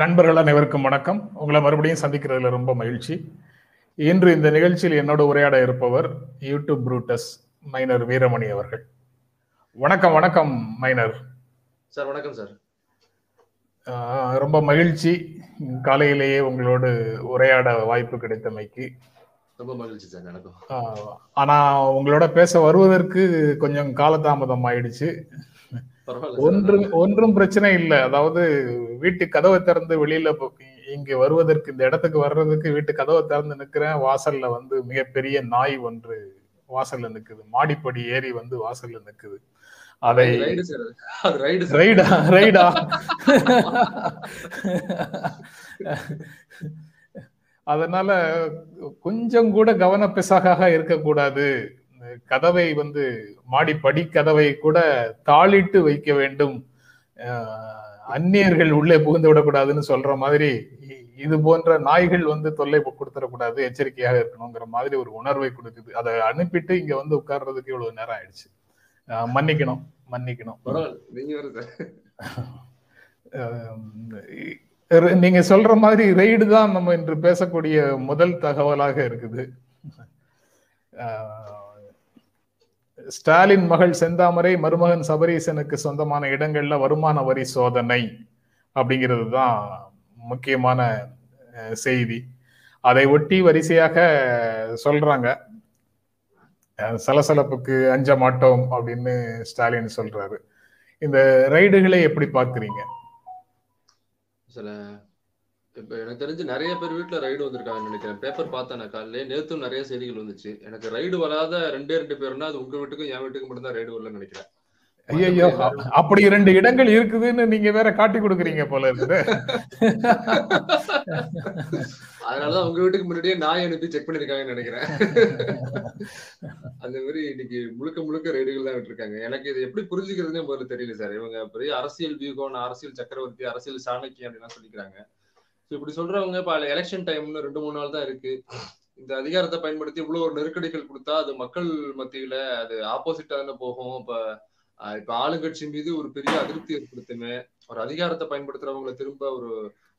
நண்பர்கள் அனைவருக்கும் வணக்கம். உங்களை மறுபடியும் சந்திக்கிறதுல ரொம்ப மகிழ்ச்சி. இன்று இந்த நிகழ்ச்சியில் என்னோட உரையாட இருப்பவர் யூடியூப் ப்ரூட்டஸ் மைனர் வீரமணி அவர்கள். வணக்கம் வணக்கம் மைனர். சார் வணக்கம் சார். ரொம்ப மகிழ்ச்சி. காலையிலேயே உங்களோடு உரையாட வாய்ப்பு கிடைத்தமைக்கு. ரொம்ப மகிழ்ச்சி சார் எனக்கும். ஆனா உங்களோட பேச வருவதற்கு கொஞ்சம் காலதாமதம் ஆயிடுச்சு. ஒன்றும் ஒன்றும் பிரச்சனை இல்லை. அதாவது வீட்டு கதவை திறந்து வெளியில இங்க வருவதற்கு இந்த இடத்துக்கு வர்றதுக்கு வீட்டு கதவை திறந்து நிக்கிறேன் வாசல்ல வந்து மிகப்பெரிய நாய் ஒன்று வாசல்ல நிக்குது. மாடிப்படி ஏறி வந்து வாசல்ல நிக்குது. அதை ரைடு ரைடு அதனால கொஞ்சம் கூட கவனப்பிசகாக இருக்கக்கூடாது. கதவை வந்து மாடி படி கதவை கூட தாளிட்டு வைக்க வேண்டும். அந்நியர்கள் உள்ளே புகுந்து விடக்கூடாதுன்னு சொல்ற மாதிரி இது போன்ற நாய்கள் வந்து தொல்லை கொடுத்துடக்கூடாது எச்சரிக்கையாக இருக்கணுங்கிற மாதிரி ஒரு உணர்வை கொடுக்குது. அதை அனுப்பிட்டு இங்க வந்து உட்கார்றதுக்கு இவ்வளவு நேரம் ஆயிடுச்சு. மன்னிக்கணும் மன்னிக்கணும். நீங்க சொல்ற மாதிரி ரெய்டு தான் நம்ம இன்று பேசக்கூடிய முதல் தகவலாக இருக்குது. ஸ்டாலின் மகள் செந்தாமரை மருமகன் சபரீசனுக்கு சொந்தமான இடங்கள்ல வருமான வரி சோதனை அப்படிங்கிறது தான் முக்கியமான செய்தி. அதை ஒட்டி வரிசையாக சொல்றாங்க. சலசலப்புக்கு அஞ்ச மாட்டோம் அப்படின்னு ஸ்டாலின் சொல்றாரு. இந்த ரைடுகளை எப்படி பாக்குறீங்க சில இப்ப எனக்கு தெரிஞ்சு நிறைய பேர் வீட்ல ரைடு வந்திருக்காங்கன்னு நினைக்கிறேன். பேப்பர் பார்த்தேன் நான் காலையில. நேத்தும் நிறைய செய்திகள் வந்துச்சு. எனக்கு ரைடு வராத ரெண்டே ரெண்டு பேர்னா அது உங்க வீட்டுக்கும் என் வீட்டுக்கும் மட்டும் தான் ரைடு வரலன்னு நினைக்கிறேன். ஐயோ அப்படி இரண்டு இடங்கள் இருக்குதுன்னு நீங்க வேற காட்டி கொடுக்குறீங்க போல இருக்குது. அதனாலதான் உங்க வீட்டுக்கு முன்னாடியே நாய் அனுப்பி செக் பண்ணிருக்காங்கன்னு நினைக்கிறேன். அந்த மாதிரி இன்னைக்கு முழுக்க முழுக்க ரைடுகள் தான் விட்டுருக்காங்க. எனக்கு இது எப்படி புரிஞ்சுக்கிறதுனே முதல்ல தெரியல சார். இவங்க பெரிய அரசியல் வியூகம் அரசியல் சக்கரவர்த்தி அரசியல் சாணக்கியம் அப்படிலாம் சொல்லிக்கிறாங்க. இப்படி சொல்றவங்க இப்ப எலெக்ஷன் டைம்னு ரெண்டு மூணு நாள் தான் இருக்கு. இந்த அதிகாரத்தை பயன்படுத்தி இவ்வளவு ஒரு நெருக்கடிகள் கொடுத்தா அது மக்கள் மத்தியில அது ஆப்போசிட்டா தானே போகும். இப்ப இப்ப ஆளுங்கட்சி மீது ஒரு பெரிய அதிருப்தி ஏற்படுத்துமே. ஒரு அதிகாரத்தை பயன்படுத்துறவங்களை திரும்ப ஒரு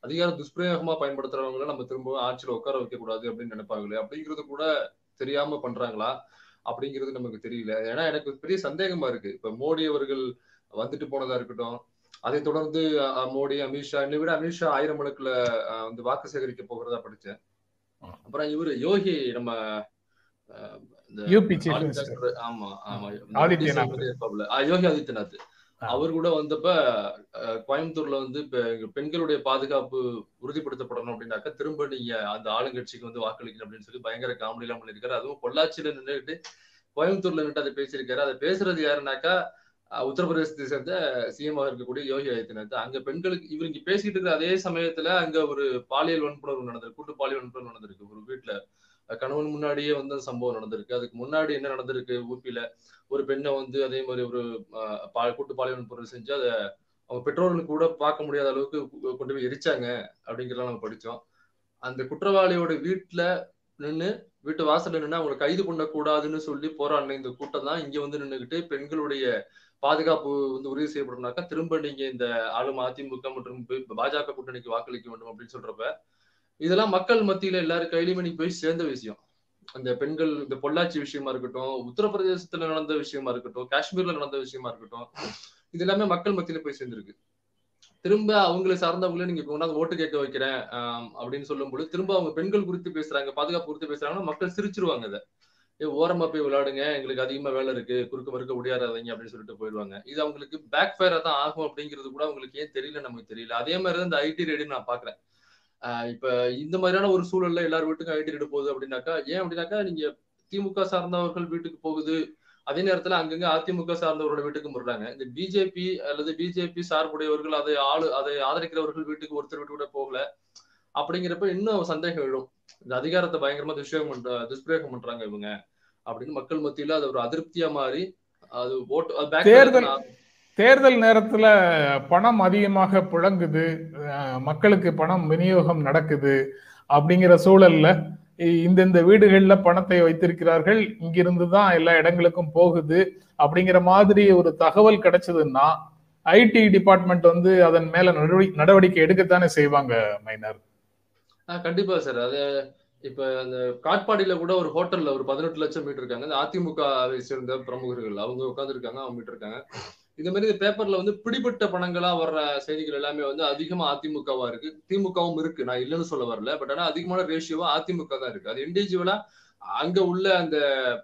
அதிகார துஷ்பிரயோகமா பயன்படுத்துறவங்கள நம்ம திரும்ப ஆட்சியில உட்கார வைக்க கூடாது அப்படின்னு நினைப்பாங்களே அப்படிங்கிறது கூட தெரியாம பண்றாங்களா? அப்படிங்கிறது நமக்கு தெரியல. ஏன்னா எனக்கு பெரிய சந்தேகமா இருக்கு. இப்ப மோடி அவர்கள் வந்துட்டு போனதா இருக்கட்டும் அதை தொடர்ந்து மோடி அமித்ஷா என்னை விட அமித்ஷா ஆயிரம் அஹ், வந்து வாக்கு சேகரிக்க போகிறதா படிச்சேன். அப்புறம் இவரு யோகி நம்ம ஆமா யோகி ஆதித்யநாத். அவர் கூட வந்தப்ப கோயம்புத்தூர்ல வந்து பெண்களுடைய பாதுகாப்பு உறுதிப்படுத்தப்படணும் அப்படின்னாக்கா திரும்ப நீங்க அந்த ஆளுங்கட்சிக்கு வந்து வாக்களிக்கணும் அப்படின்னு சொல்லி பயங்கர காமெடி எல்லாம் பண்ணிருக்காரு அதுவும் பொள்ளாச்சியில நின்றுட்டு கோயம்புத்தூர்ல நின்று அதை பேசியிருக்காரு. அதை பேசுறது யாருனாக்கா உத்தரப்பிரதேசத்தை சேர்ந்த சிஎம் இருக்கக்கூடிய யோகி ஆதித்யநாத். அங்க பெண்களுக்கு இவர் இங்க பேசிட்டு இருக்கிற அதே சமயத்துல அங்க ஒரு பாலியல் வன்புணர்வு நடந்திருக்கு. கூட்டு பாலியல் வன்புணர்வு நடந்திருக்கு. ஒரு வீட்டுல கணவன் முன்னாடியே வந்து அந்த சம்பவம் நடந்திருக்கு. அதுக்கு முன்னாடி என்ன நடந்திருக்கு? ஊபியில ஒரு பெண்ணை வந்து அதே மாதிரி ஒரு அஹ், பா- கூட்டு பாலியல் வன்புணர்வு செஞ்சு அதை அவங்க பெற்றோர்களுக்கு கூட பார்க்க முடியாத அளவுக்கு கொண்டு போய் எரிச்சாங்க அப்படிங்கிறத நம்ம படிச்சோம். அந்த குற்றவாளியோட வீட்டுல நின்னு வீட்டு வாசல்ல நின்று அவங்களை கைது பண்ணக்கூடாதுன்னு சொல்லி போராடின இந்த கூட்டம் தான் இங்க வந்து நின்னுகிட்டு பெண்களுடைய பாதுகாப்பு வந்து உறுதி செய்யப்படும்னாக்கா திரும்ப நீங்க இந்த ஆளும் அதிமுக மற்றும் பாஜக கூட்டணிக்கு வாக்களிக்க வேண்டும் அப்படின்னு சொல்றப்ப இதெல்லாம் மக்கள் மத்தியில எல்லாரும் கையிலுமே நீ போய் சேர்ந்த விஷயம். அந்த பெண்கள் இந்த பொள்ளாச்சி விஷயமா இருக்கட்டும் உத்தரப்பிரதேசத்துல நடந்த விஷயமா இருக்கட்டும் காஷ்மீர்ல நடந்த விஷயமா இருக்கட்டும் இது எல்லாமே மக்கள் மத்தியில போய் சேர்ந்திருக்கு. திரும்ப அவங்களை சார்ந்தவங்களே நீங்க கொண்டாந்து ஓட்டு கேட்க வைக்கிறேன் அப்படின்னு சொல்லும்போது திரும்ப அவங்க பெண்கள் குறித்து பேசுறாங்க பாதுகாப்பு குறித்து பேசுறாங்கன்னா மக்கள் சிரிச்சிருவாங்க அதை. ஓரமா போய் விளையாடுங்க எங்களுக்கு அதிகமா வேலை இருக்கு குறுக்க மறுக்க முடியாதீங்க அப்படின்னு சொல்லிட்டு போயிடுவாங்க. இது அவங்களுக்கு பேக் ஃபயரா தான் ஆகும் அப்படிங்கிறது கூட அவங்களுக்கு ஏன் தெரியல நமக்கு தெரியல. அதே மாதிரி தான் இந்த ஐடி ரேடு நான் பாக்குறேன் இப்ப இந்த மாதிரியான ஒரு சூழல்ல எல்லார் வீட்டுக்கும் ஐடி ரேடு போகுது அப்படின்னாக்கா ஏன் அப்படின்னாக்கா நீங்க திமுக சார்ந்தவர்கள் வீட்டுக்கு போகுது அதே நேரத்துல அங்கங்க அதிமுக சார்ந்தவர்களோட வீட்டுக்கு முடுறாங்க இந்த பிஜேபி அல்லது பிஜேபி சார்புடையவர்கள் அதை ஆளு அதை ஆதரிக்கிறவர்கள் வீட்டுக்கு ஒருத்தர் வீட்டு கூட போகல அப்படிங்கிறப்ப இன்னும் சந்தேகம் எழும். இந்த அதிகாரத்தை பயங்கரமா துஷ்பிரயோகம் பண்ற துஷ்பிரயோகம் பண்றாங்க இவங்க. அப்படின்னு மக்கள் மத்தியில அது ஒரு அதிருப்தியா மாறி அது ஓட்டு தேர்தல் தேர்தல் நேரத்துல பணம் அதிகமாக புழங்குது மக்களுக்கு பணம் விநியோகம் நடக்குது அப்படிங்கிற சூழல்ல இந்தந்த வீடுகள்ல பணத்தை வைத்திருக்கிறார்கள் இங்கிருந்து தான் எல்லா இடங்களுக்கும் போகுது அப்படிங்கிற மாதிரி ஒரு தகவல் கிடைச்சதுன்னா ஐடி டிபார்ட்மெண்ட் வந்து அதன் மேல நடவடிக்கை எடுக்கத்தானே செய்வாங்க மைனர்? கண்டிப்பா சார். அது இப்ப அந்த காட்பாடியில கூட ஒரு ஹோட்டல்ல ஒரு பதினெட்டு லட்சம் மீட்டர் இருக்காங்க. இந்த அதிமுகவை சேர்ந்த பிரமுகர்கள். அவங்க உட்காந்துருக்காங்க அவங்க மீட்டர் இருக்காங்க. இந்த மாதிரி இந்த பேப்பர்ல வந்து பிடிபட்ட பணங்களா வர்ற செய்திகள் எல்லாமே வந்து அதிகமா அதிமுகவா இருக்கு. திமுகவும் இருக்கு. நான் இல்லைன்னு சொல்ல வரல. பட் ஆனா அதிகமான ரேஷியோவா அதிமுக தான் இருக்கு. அது இண்டிவிஜுவலா அங்க உள்ள அந்த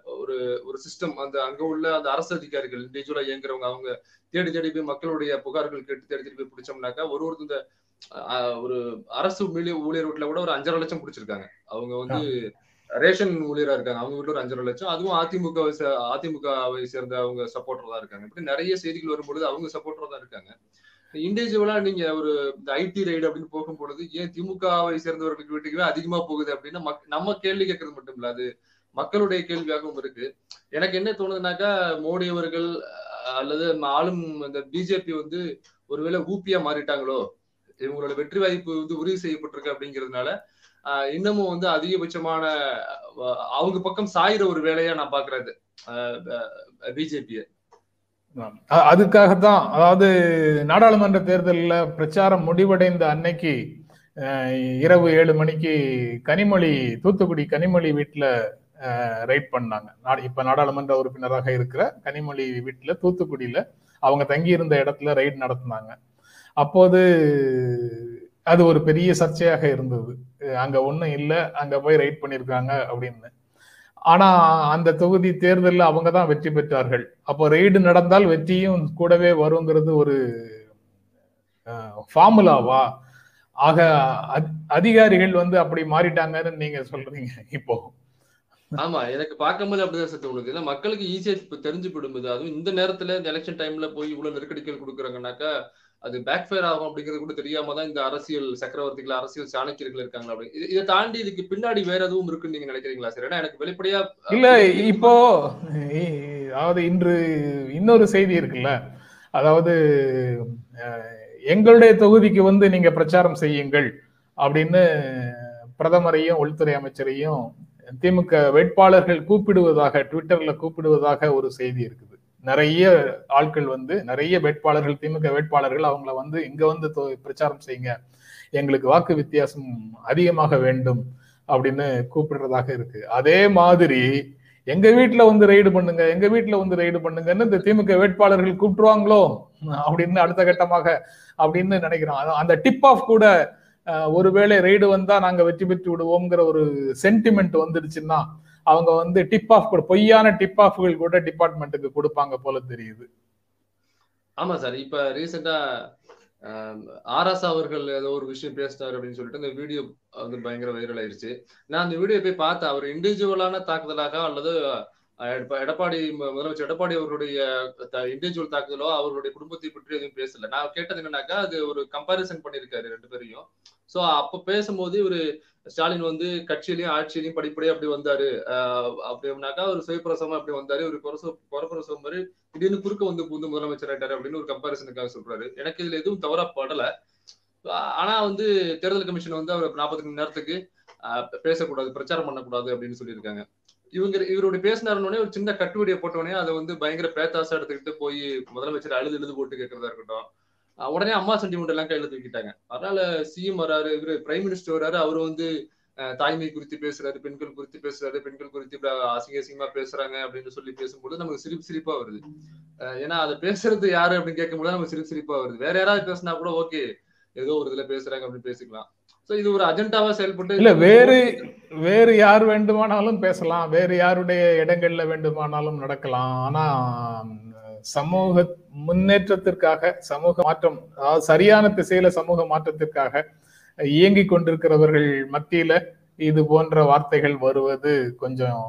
ஒரு ஒரு சிஸ்டம் அந்த அங்க உள்ள அந்த அரசு அதிகாரிகள் இண்டிவிஜுவலா இயங்குறவங்க அவங்க தேடி தேடி போய் மக்களுடைய புகார்கள் கேட்டு தேடி தேடி போய் பிடிச்சோம்னாக்கா ஒரு ஒருத்தர் இந்த ஒரு அரசு ஊழியர் வீட்டுல கூட ஒரு அஞ்சரை லட்சம் பிடிச்சிருக்காங்க. அவங்க வந்து ரேஷன் ஊழியரா இருக்காங்க. அவங்க வீட்டுல ஒரு அஞ்சரை லட்சம். அதுவும் அதிமுக அதிமுகவை சேர்ந்த அவங்க சப்போர்ட்டர் தான் இருக்காங்க. இப்படி நிறைய செய்திகள் வரும்பொழுது அவங்க சப்போர்ட்டர் தான் இருக்காங்க. இண்டிவிஜுவலா நீங்க ஒரு இந்த ஐடி ரைடு அப்படின்னு போகும்பொழுது ஏன் திமுகவை சேர்ந்தவர்களுக்கு வீட்டுக்குமே அதிகமா போகுது அப்படின்னா நம்ம கேள்வி கேட்கறது மட்டும் இல்ல அது மக்களுடைய கேள்வியாகவும் இருக்கு. எனக்கு என்ன தோணுதுனாக்கா மோடி அவர்கள் அல்லது ஆளும் இந்த பிஜேபி வந்து ஒருவேளை ஊப்பியா மாறிட்டாங்களோ? இவங்களோட வெற்றி வாய்ப்பு வந்து உறுதி செய்யப்பட்டிருக்கு அப்படிங்கிறதுனால ஆஹ், இன்னமும் வந்து அதிகபட்சமான அவங்க பக்கம் சாயிற ஒரு வேலையா நான் பாக்குறது பிஜேபியை. அதுக்காகத்தான் அதாவது நாடாளுமன்ற தேர்தலில் பிரச்சாரம் முடிவடைந்த அன்னைக்கு இரவு ஏழு மணிக்கு கனிமொழி தூத்துக்குடி கனிமொழி வீட்டில் ரைட் பண்ணாங்க. நா- இப்ப நாடாளுமன்ற உறுப்பினராக இருக்கிற கனிமொழி வீட்டில் தூத்துக்குடியில அவங்க தங்கி இருந்த இடத்துல ரைட் நடத்தினாங்க. அப்போது அது ஒரு பெரிய சர்ச்சையாக இருந்தது. அங்க ஒன்றும் இல்லை அங்க போய் ரைட் பண்ணியிருக்காங்க அப்படின்னு. ஆனா அந்த தொகுதி தேர்தலில் அவங்க தான் வெற்றி பெற்றார்கள். அப்போ ரெய்டு நடந்தால் வெற்றியும் கூடவே வருங்கிறது ஒரு ஃபார்முலாவா ஆக அதிகாரிகள் வந்து அப்படி மாறிட்டாங்கன்னு நீங்க சொல்றீங்க இப்போ. ஆமா எனக்கு பார்க்கும்போது அப்படிதான் சத்து தோணுது ஏன்னா மக்களுக்கு ஈஸியா இப்ப தெரிஞ்சு போயிடும் அதுவும் இந்த நேரத்துல இந்த எலெக்ஷன் டைம்ல போய் இவ்வளவு நெருக்கடிகள் கொடுக்குறாங்கன்னாக்கா அது பேக் ஃபயர் ஆகும் அப்படிங்கிறது கூட தெரியாம தான் இந்த அரசியல் சக்கரவர்த்திகள் அரசியல் சாணக்கியர்கள் இருக்காங்களா அப்படி இது- தாண்டி இதுக்கு பின்னாடி வேற எதுவும் இருக்குன்னு நீங்க நினைக்கிறீங்களா சார் ஏன்னா எனக்கு வெளிப்படையா இல்ல இப்போ அதாவது இன்று இன்னொரு செய்தி இருக்குல்ல அதாவது எங்களுடைய தொகுதிக்கு வந்து நீங்க பிரச்சாரம் செய்யுங்கள் அப்படின்னு பிரதமரையும் உள்துறை அமைச்சரையும் திமுக வேட்பாளர்கள் கூப்பிடுவதாக ட்விட்டர்ல கூப்பிடுவதாக ஒரு செய்தி இருக்குது. நிறைய ஆட்கள் வந்து நிறைய வேட்பாளர்கள் திமுக வேட்பாளர்கள் அவங்கள வந்து இங்க வந்து தொ- பிரச்சாரம் செய்யுங்க. எங்களுக்கு வாக்கு வித்தியாசம் அதிகமாக வேண்டும் அப்படின்னு கூப்பிடுறதாக இருக்கு. அதே மாதிரி எங்க வீட்டுல வந்து ரெய்டு பண்ணுங்க எங்க வீட்டுல வந்து ரெய்டு பண்ணுங்கன்னு இந்த திமுக வேட்பாளர்கள் கூப்பிட்டுருவாங்களோ? அப்படின்னு அடுத்த கட்டமாக அப்படின்னு நினைக்கிறோம். அந்த டிப் ஆஃப் கூட ஒருவேளை ரெய்டு வந்தா நாங்க வெற்றி பெற்று விடுவோம்ங்கிற ஒரு சென்டிமெண்ட் வந்துடுச்சுன்னா அவங்க வந்து டிப் ஆஃப் கூட பொய்யான டிப் ஆஃப்கள் கூட டிபார்ட்மெண்ட்டுக்கு கொடுப்பாங்க போல தெரியுது. ஆமா சார் இப்ப ரீசெண்டா ஆர்எஸ் அவர்கள் ஏதோ ஒரு விஷயம் பேசினார் அப்படின்னு சொல்லிட்டு இந்த வீடியோ வந்து பயங்கர வைரல் ஆயிருச்சு. நான் அந்த வீடியோ போய் பார்த்தேன். அவர் இண்டிவிஜுவலான தாக்குதலாக அல்லது எடப்பாடி முதலமைச்சர் எடப்பாடி அவர்களுடைய இண்டிவிஜுவல் தாக்குதலோ அவர்களுடைய குடும்பத்தை பற்றி எதுவும் பேசல. நான் கேட்டது என்னன்னாக்கா அது ஒரு கம்பாரிசன் பண்ணியிருக்காரு ரெண்டு பேரையும். சோ அப்ப பேசும்போது ஒரு ஸ்டாலின் வந்து கட்சியிலையும் ஆட்சியிலையும் படிப்படியே அப்படி வந்தாரு. ஆஹ் அப்படின்னாக்கா ஒரு சுயப்பிரசவமா அப்படி வந்தாரு. ஒரு குரசு குறப்பிரசவம் மாதிரி திடீர்னு குறுக்க வந்து புது முதலமைச்சர் ஆயிட்டாரு அப்படின்னு ஒரு கம்பாரிசனுக்காக சொல்றாரு. எனக்கு இதுல எதுவும் தவறா படல. ஆனா வந்து தேர்தல் கமிஷன் வந்து அவர் நாற்பத்தி மணி நேரத்துக்கு பேசக்கூடாது பிரச்சாரம் பண்ணக்கூடாது அப்படின்னு சொல்லியிருக்காங்க. இவங்க இவருடைய பேசினாருன்னு ஒரு சின்ன கட்டுவடியை போட்டோடனே அதை வந்து பயங்கர பேத்தாசா எடுத்துக்கிட்டு போய் முதலமைச்சர் அழுது எழுது போட்டு கேட்கறதா இருக்கட்டும். ஆஹ் உடனே அம்மா சென்டிமெண்ட் எல்லாம் கையில தூக்கிட்டாங்க. அதனால சிஎம் வராரு இவரு பிரைம் மினிஸ்டர் வராரு அவரு வந்து தாய்மை குறித்து பேசுறாரு பெண்கள் குறித்து பேசுறாரு பெண்கள் குறித்து இப்படி அசிங்க அசிங்கமா பேசுறாங்க அப்படின்னு சொல்லி பேசும்போது நமக்கு சிரிப்பு சிரிப்பா வருது. ஏன்னா அதை பேசுறது யாரு அப்படின்னு கேட்கும்போது நமக்கு சிரிப்பு சிரிப்பா வருது. வேற யாராவது பேசினா கூட ஓகே ஏதோ ஒரு இதுல பேசுறாங்க அப்படின்னு பேசிக்கலாம். இது ஒரு அஜெண்டாவா செயல்பட்டு இல்ல வேறு வேறு யார் வேண்டுமானாலும் பேசலாம். வேறு யாருடைய இடங்கள்ல வேண்டுமானாலும் நடக்கலாம். ஆனா சமூக முன்னேற்றத்திற்காக சமூக மாற்றம் அதாவது சரியான திசையில சமூக மாற்றத்திற்காக இயங்கி கொண்டிருக்கிறவர்கள் மத்தியில இது போன்ற வார்த்தைகள் வருவது கொஞ்சம்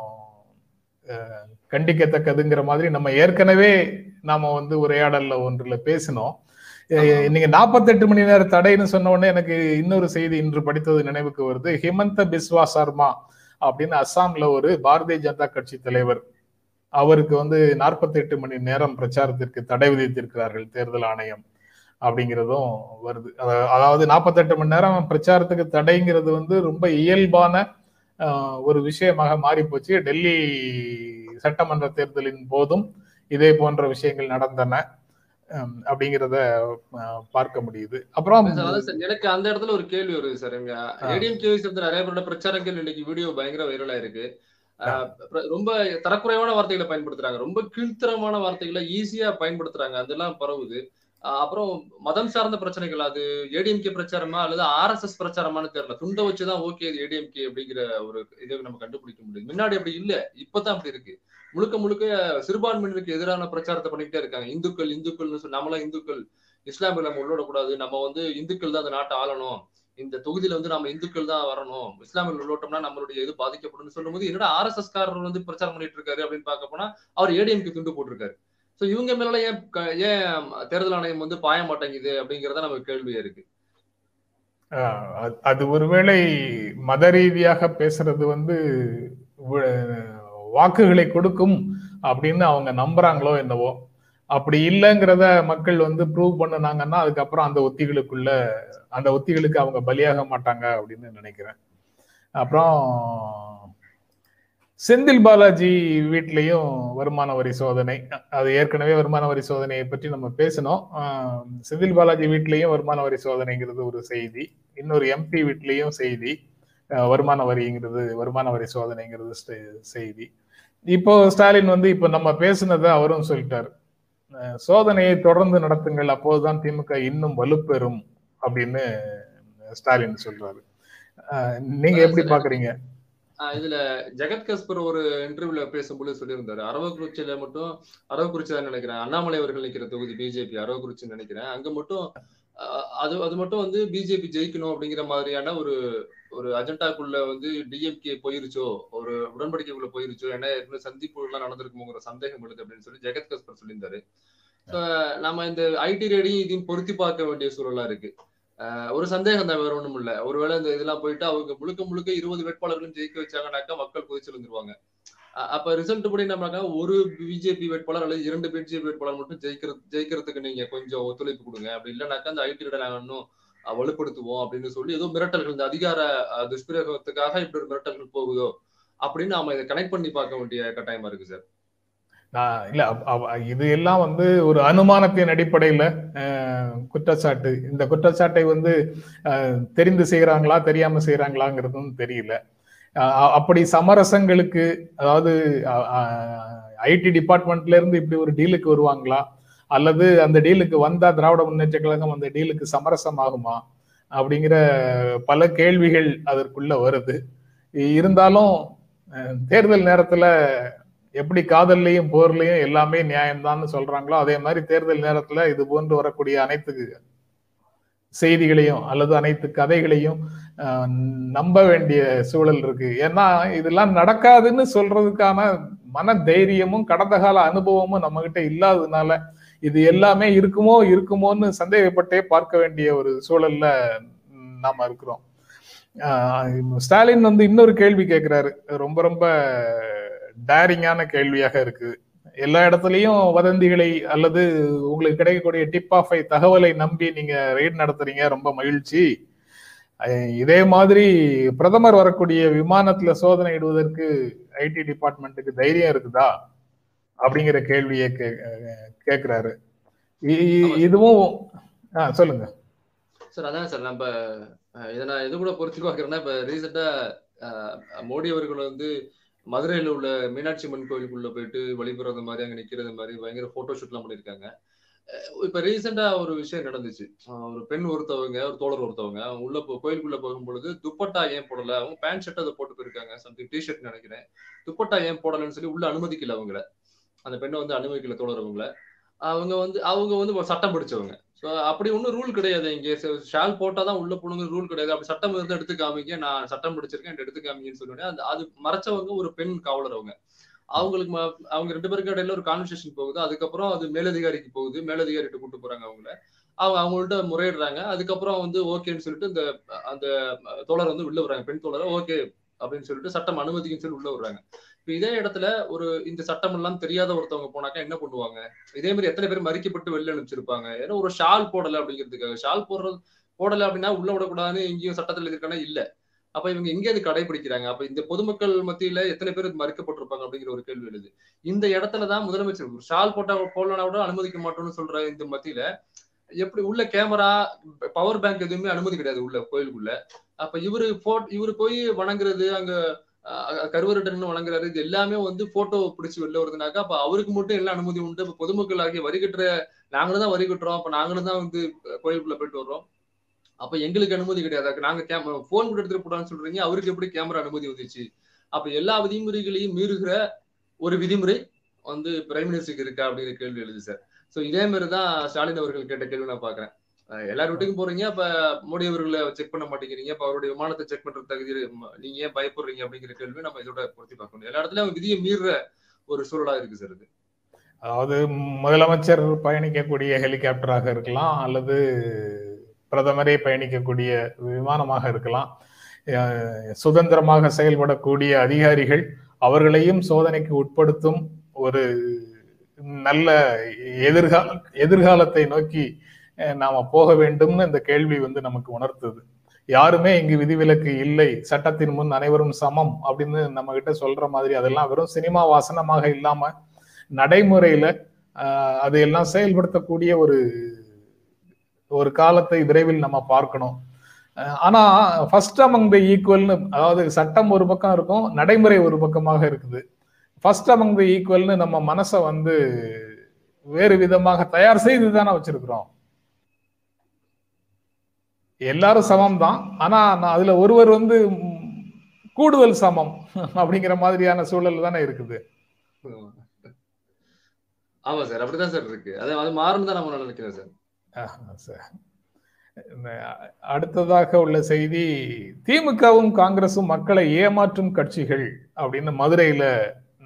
கண்டிக்கத்தக்கதுங்கிற மாதிரி நம்ம ஏற்கனவே நாம வந்து உரையாடல்ல ஒன்றுல பேசினோம். நீங்க நாற்பத்தெட்டு மணி நேர தடைன்னு சொன்ன உடனே எனக்கு இன்னொரு செய்தி இன்று படித்தது நினைவுக்கு வருது. ஹிமந்த பிஸ்வா சர்மா அப்படின்னு அஸ்ஸாம்ல ஒரு பாரதிய ஜனதா கட்சி தலைவர். அவருக்கு வந்து 48 மணி நேரம் பிரச்சாரத்திற்கு தடை விதித்திருக்கிறார்கள் தேர்தல் ஆணையம் அப்படிங்கிறதும் வருது. அதாவது 48 மணி நேரம் பிரச்சாரத்துக்கு தடைங்கிறது வந்து ரொம்ப இயல்பான ஒரு விஷயமாக மாறி போச்சு டெல்லி சட்டமன்ற தேர்தலின் போதும் இதே போன்ற விஷயங்கள் நடந்தன. அப்படிங்கிறத பார்க்க முடியுது. அப்புறம் எனக்கு அந்த இடத்துல ஒரு கேள்வி வருது சார். எங்க ஏடிஎம்கே சேர்ந்த நிறைய பேரோட பிரச்சாரங்கள் இன்னைக்கு வீடியோ பயங்கர வைரலா இருக்கு ரொம்ப தரக்குறைவான வார்த்தைகளை பயன்படுத்துறாங்க. ரொம்ப கீழ்த்தரமான வார்த்தைகளை ஈஸியா பயன்படுத்துறாங்க. அதெல்லாம் பரவுது. அப்புறம் மதம் சார்ந்த பிரச்சனைகள் அது ஏடிஎம்கே பிரச்சாரமா அல்லது ஆர்எஸ்எஸ் பிரச்சாரமானு தெரியல. துண்டை வச்சுதான் ஓகே இது ஏடிஎம்கே அப்படிங்கிற ஒரு இதை நம்ம கண்டுபிடிக்க முடியும் முன்னாடி அப்படி இல்ல இப்பதான் அப்படி இருக்கு. முழுக்க முழுக்க சிறுபான்மையினருக்கு எதிரான பிரச்சாரத்தை பண்ணிக்கிட்டே இருக்காங்க. இந்துக்கள் இந்துக்கள்னு சொல்லி நம்மளாம் இந்துக்கள் இஸ்லாமிய நம்ம உள்ளோடக்கூடாது நம்ம வந்து இந்துக்கள் தான் அந்த நாட்டை ஆளணும். இந்த தொகுதியில வந்து நம்ம இந்துக்கள் தான் வரணும். இஸ்லாமியில் உள்ளோட்டோம்னா நம்மளுடைய இது பாதிக்கப்படும். சொல்லும் போது என்னடா ஆர்எஸ்எஸ் காரர் வந்து பிரச்சாரம் பண்ணிட்டு இருக்காரு அப்படின்னு பார்க்க போனா அவர் ஏடிஎம்கே துண்டு போட்டிருக்காரு. ஸோ இவங்க மேல ஏன் ஏன் தேர்தல் ஆணையம் வந்து பாய மாட்டேங்குது அப்படிங்கிறத நமக்கு கேள்வியா இருக்கு. அது ஒருவேளை மத ரீதியாக பேசுறது வந்து வாக்குகளை கொடுக்கும் அப்படின்னு அவங்க நம்புறாங்களோ என்னவோ. அப்படி இல்லைங்கிறத மக்கள் வந்து ப்ரூவ் பண்ணினாங்கன்னா அதுக்கப்புறம் அந்த ஒத்திகளுக்குள்ள அந்த ஒத்திகளுக்கு அவங்க பலியாக மாட்டாங்க அப்படின்னு நினைக்கிறேன். அப்புறம் செந்தில் பாலாஜி வீட்லயும் வருமான வரி சோதனை. அது ஏற்கனவே வருமான வரி சோதனையை பற்றி நம்ம பேசினோம். செந்தில் பாலாஜி வீட்லயும் வருமான வரி சோதனைங்கிறது ஒரு செய்தி. இன்னொரு எம்பி வீட்லயும் செய்தி. வருமான வரிங்கிறது வருமான வரி சோதனைங்கிறது செய்தி. இப்போ ஸ்டாலின் வந்து இப்ப நம்ம பேசுனதை அவரும் சொல்லிட்டாரு. சோதனையை தொடர்ந்து நடத்துங்கள் அப்போதுதான் திமுக இன்னும் வலுப்பெறும் அப்படின்னு ஸ்டாலின் சொல்றாரு. நீங்க எப்படி பாக்குறீங்க? இதுல ஜெகத் கஸ்பர் ஒரு இன்டர்வியூல பேசும்போது சொல்லியிருந்தாரு. அரவக்குறிச்சியில மட்டும் அரவக்குறிச்சி தான் நினைக்கிறேன். அண்ணாமலை அவர்கள் நிற்கிற தொகுதி பிஜேபி அரவக்குறிச்சி நினைக்கிறேன். அங்க மட்டும் அது அது மட்டும் வந்து பிஜேபி ஜெயிக்கணும் அப்படிங்கிற மாதிரியான ஒரு ஒரு அஜெண்டாக்குள்ள வந்து டிஎம்கே போயிருச்சோ ஒரு உடன்படிக்கைக்குள்ள போயிருச்சோ ஏன்னா ஏற்கனவே சந்திப்பு எல்லாம் நடந்திருக்குமோங்கிற சந்தேகம் எழுது அப்படின்னு சொல்லி ஜெகத் கஸ்பர் சொல்லியிருந்தாரு. நம்ம இந்த ஐடி ரேடியும் இதையும் பொருத்தி பார்க்க வேண்டிய சூழலா இருக்கு. ஒரு சந்தேகம் தான் வேற ஒண்ணும் இல்ல. ஒருவேளை இந்த இதெல்லாம் போயிட்டு அவங்க முழுக்க முழுக்க இருபது வேட்பாளர்களும் ஜெயிக்க வச்சாங்கனாக்கா மக்கள் கொதிச்சு வந்துருவாங்க. அப்ப ரிசல்ட் படி நம்ம ஒரு பிஜேபி வேட்பாளர் அல்லது இரண்டு பிஜேபி வேட்பாளர் மட்டும் ஜெயிக்கிறது ஜெயிக்கிறதுக்கு நீங்க கொஞ்சம் ஒத்துழைப்பு கொடுங்க. அப்படி இல்லைனாக்கா அந்த ஐடி நாங்க இன்னும் வலுப்படுத்துவோம் அப்படின்னு சொல்லி ஏதோ மிரட்டல்கள் இந்த அதிகார துஷ்பிரயோகத்துக்காக இப்படி ஒரு மிரட்டல்கள் போகுதோ அப்படின்னு நாம இதை கனெக்ட் பண்ணி பார்க்க வேண்டிய கட்டாயமா இருக்கு சார் நான் இல்ல இது எல்லாம் வந்து ஒரு அனுமானத்தின் அடிப்படையில குற்றச்சாட்டு. இந்த குற்றச்சாட்டை வந்து தெரிந்து செய்யறாங்களா தெரியாம செய்யறாங்களாங்கிறதும் தெரியல. அப்படி சமரசங்களுக்கு அதாவது ஐடி டிபார்ட்மெண்ட்ல இருந்து இப்படி ஒரு டீலுக்கு வருவாங்களா? அல்லது அந்த டீலுக்கு வந்தா திராவிட முன்னேற்ற கழகம் அந்த டீலுக்கு சமரசம் ஆகுமா அப்படிங்கிற பல கேள்விகள் அதற்குள்ள வருது. இருந்தாலும் தேர்தல் நேரத்துல எப்படி காதல்லையும் போர்லையும் எல்லாமே நியாயம்தான்னு சொல்றாங்களோ அதே மாதிரி தேர்தல் நேரத்துல இது போன்று வரக்கூடிய அனைத்து செய்திகளையும் அல்லது அனைத்து கதைகளையும் நம்ப வேண்டிய சூழல் இருக்கு. ஏன்னா இதெல்லாம் நடக்காதுன்னு சொல்றதுக்கான மன தைரியமும் கடந்த கால அனுபவமும் நம்ம கிட்ட இல்லாததுனால இது எல்லாமே இருக்குமோ இருக்குமோன்னு சந்தேகப்பட்டே பார்க்க வேண்டிய ஒரு சூழல்ல நாம இருக்கிறோம். ஸ்டாலின் வந்து இன்னொரு கேள்வி கேட்கிறாரு ரொம்ப ரொம்ப டேரிங்கான கேள்வியாக இருக்கு. எல்லா இடத்துலயும் வதந்திகளை அல்லது உங்களுக்கு கிடைக்கக்கூடிய டிப் ஆஃப் ஐ தகவலை நம்பி நீங்க ரெய்ட் நடத்துறீங்க ரொம்ப மகிழ்ச்சி. இதே மாதிரி பிரதமர் வரக்கூடிய விமானத்துல சோதனை இடுவதற்கு ஐடி டிபார்ட்மெண்ட்டுக்கு தைரியம் இருக்குதா? அப்படிங்கிற கேள்வியை கேக்குறாரு. இதுவும் சொல்லுங்க. சார் அதான் சார் நம்ம இதை நான் இது கூட பொறுத்து பார்க்குறேன்னா இப்ப ரீசெண்டா மோடி அவர்கள் வந்து மதுரையில் உள்ள மீனாட்சி அம்மன் கோயிலுக்குள்ள போயிட்டு வழிபடுறது மாதிரி அங்கே நிற்கிறது மாதிரி பயங்கர ஃபோட்டோ ஷூட்லாம் பண்ணியிருக்காங்க. இப்போ இப்ப ரீசெண்டா ஒரு விஷயம் நடந்துச்சு. ஒரு பெண் ஒருத்தவங்க ஒரு தோழர் ஒருத்தவங்க அவங்க உள்ள கோயிலுக்குள்ள போகும்பொழுது துப்பட்டா ஏன் போடல? அவங்க பேண்ட் ஷர்ட் அதை போட்டு போயிருக்காங்க. சம்திங் டி ஷர்ட் நினைக்கிறேன். துப்பட்டா ஏன் போடலன்னு சொல்லி உள்ள அனுமதிக்கல அவங்கள. அந்த பெண்ணை வந்து அனுமதிக்கல தோழர் அவங்கள. அவங்க வந்து அவங்க வந்து சட்டம் படிச்சவங்க. ஸோ அப்படி ஒன்றும் ரூல் கிடையாது. இங்கே ஷால் போட்டால் தான் உள்ள போகணுங்க ரூல் கிடையாது. அப்படி சட்டம் இருந்து எடுத்து காமிக்க நான் சட்டம் படிச்சிருக்கேன் எடுத்து காமிங்கன்னு சொல்லுவேன் அது மறைச்சவங்க ஒரு பெண் காவலர் அவங்க அவங்களுக்கு அவங்க ரெண்டு பேருக்கு இடையில ஒரு கான்வர்சேஷன் போகுது. அதுக்கப்புறம் அது மேலதிகாரிக்கு போகுது. மேலதிகாரிகிட்ட கூட்டு போறாங்க அவங்கள. அவங்க அவங்கள்ட்ட முறையிடுறாங்க. அதுக்கப்புறம் வந்து ஓகேன்னு சொல்லிட்டு இந்த அந்த தோழர் வந்து உள்ள விடுறாங்க. பெண் தோழரை ஓகே அப்படின்னு சொல்லிட்டு சட்டம் அனுமதிக்குன்னு சொல்லி உள்ள வர்றாங்க இப்ப இதே இடத்துல ஒரு இந்த சட்டம் எல்லாம் தெரியாத ஒருத்தவங்க போனாக்கா என்ன பண்ணுவாங்க? இதே மாதிரி எத்தனை பேர் மறிக்கப்பட்டு வெளில அனுப்பிச்சிருப்பாங்க. ஏன்னா ஒரு ஷால் போடல அப்படிங்கிறதுக்காக. ஷால் போடுறது போடல அப்படின்னா உள்ள விடக்கூடாதுன்னு எங்கேயும் சட்டத்தில் இருக்கானா? இல்ல. அப்ப இவங்க எங்க அது கடைபிடிக்கிறாங்க அப்ப இந்த பொதுமக்கள் மத்தியில எத்தனை பேர் மறுக்கப்பட்டிருப்பாங்க அப்படிங்கிற ஒரு கேள்வி எழுது. இந்த இடத்துலதான் முதலமைச்சர் ஒரு ஷால் போட்டா போடலனா கூட அனுமதிக்க மாட்டோம்னு சொல்ற இந்த மத்தியில எப்படி உள்ள கேமரா பவர் பேங்க் எதுவுமே அனுமதி கிடையாது உள்ள கோயிலுக்குள்ள. அப்ப இவரு போட் இவரு போய் வணங்குறது அங்க கருவருடன் வழங்குறாரு. இது எல்லாமே வந்து போட்டோ பிடிச்சி வெளில வருதுனாக்கா அப்ப அவருக்கு மட்டும் எல்லாம் அனுமதி உண்டு. இப்ப பொதுமக்கள் ஆகிய வரி கட்டுற நாங்களும் தான் வரி கட்டுறோம். அப்ப நாங்களும் தான் வந்து கோயிலுக்குள்ள போயிட்டு வர்றோம். அப்ப எங்களுக்கு அனுமதி கிடையாது. நாங்க கேமரா போன் கூட எடுத்துட்டு போடான்னு சொல்றீங்க. அவருக்கு எப்படி கேமரா அனுமதி வந்துச்சு? அப்ப எல்லா விதிமுறைகளையும் மீறுகிற ஒரு விதிமுறை வந்து பிரைம் மினிஸ்டருக்கு இருக்கா? அப்படிங்கிற கேள்வி எழுது சார் சோ இதே மாதிரி தான் ஸ்டாலின் அவர்கள் கேட்ட கேள்வி நான் பாக்குறேன் எல்லார் வீட்டுக்கும் போறீங்க அப்ப மோடி அவர்களை செக் பண்ண மாட்டேங்கிறீங்க அப்ப அவருடைய விமானத்தை செக் பண்ற தகுதி நீங்க ஏன் பயப்படுறீங்க அப்படிங்கிற கேள்வி நம்ம இதோட பொருத்தி பார்க்கணும். எல்லா இடத்துலயும் விதியை மீறுற ஒரு சூழலா இருக்கு சார் இது. அதாவது முதலமைச்சர் பயணிக்கக்கூடிய ஹெலிகாப்டராக இருக்கலாம் அல்லது பிரதமரே பயணிக்கக்கூடிய விமானமாக இருக்கலாம். சுதந்திரமாக செயல்படக்கூடிய அதிகாரிகள் அவர்களையும் சோதனைக்கு உட்படுத்தும் ஒரு நல்ல எதிர்கால எதிர்காலத்தை நோக்கி நாம போக வேண்டும்னு இந்த கேள்வி வந்து நமக்கு உணர்த்துது. யாருமே இங்கு விதிவிலக்கு இல்லை. சட்டத்தின் முன் அனைவரும் சமம் அப்படின்னு நம்ம கிட்ட சொல்ற மாதிரி அதெல்லாம் வெறும் சினிமா வாசனமாக இல்லாம நடைமுறையில அது எல்லாம் செயல்படுத்தக்கூடிய ஒரு ஒரு காலத்தை விரைவில் நம்ம பார்க்கணும். ஆனா ஃபர்ஸ்ட் அமங் த ஈக்குவல்னு அதாவது சட்டம் ஒரு பக்கம் இருக்கும் நடைமுறை ஒரு பக்கமாக இருக்குது. ஃபர்ஸ்ட் அமங் த ஈக்குவல்னு நம்ம மனசை வந்து வேறு விதமாக தயார் செய்து தானே வச்சிருக்கிறோம். எல்லாரும் சமம் தான் ஆனா அதுல ஒருவர் வந்து கூடுதல் சமம் அப்படிங்கிற மாதிரியான சூழல் தானே இருக்குது. ஆமா சார் அப்படிதான் சார் இருக்கு. அது அது மாறும் தான் நம்ம நினைக்கிறேன் சார். அடுத்ததாக உள்ள செய்தி திமுகவும் காங்கிரசும் மக்களை ஏமாற்றும் கட்சிகள் அப்படின்னு மதுரையில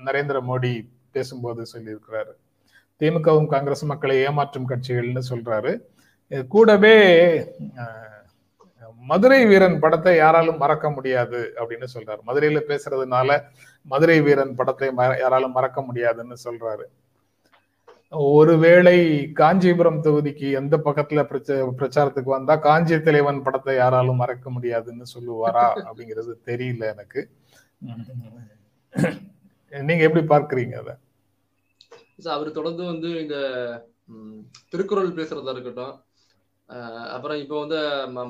நரேந்திர மோடி பேசும்போது சொல்லியிருக்கிறாரு. திமுகவும் காங்கிரஸ் மக்களை ஏமாற்றும் கட்சிகள்னு சொல்றாரு. கூடவே மதுரை வீரன் படத்தை யாராலும் மறக்க முடியாது அப்படின்னு சொல்றாரு. மதுரையில பேசுறதுனால மதுரை வீரன் படத்தை யாராலும் மறக்க முடியாதுன்னு சொல்றாரு. ஒருவேளை காஞ்சிபுரம் தொகுதிக்கு எந்த பக்கத்துல பிரச்சாரத்துக்கு வந்தா காஞ்சி தலைவன் படத்தை யாராலும் மறக்க முடியாதுன்னு சொல்லுவாரா அப்படிங்கிறது தெரியல எனக்கு. நீங்க எப்படி பார்க்கறீங்க அத? அவர் தொடர்ந்து வந்து இந்த திருக்குறள் பேசுறதா இருக்கட்டும் அப்புறம் இப்போ வந்து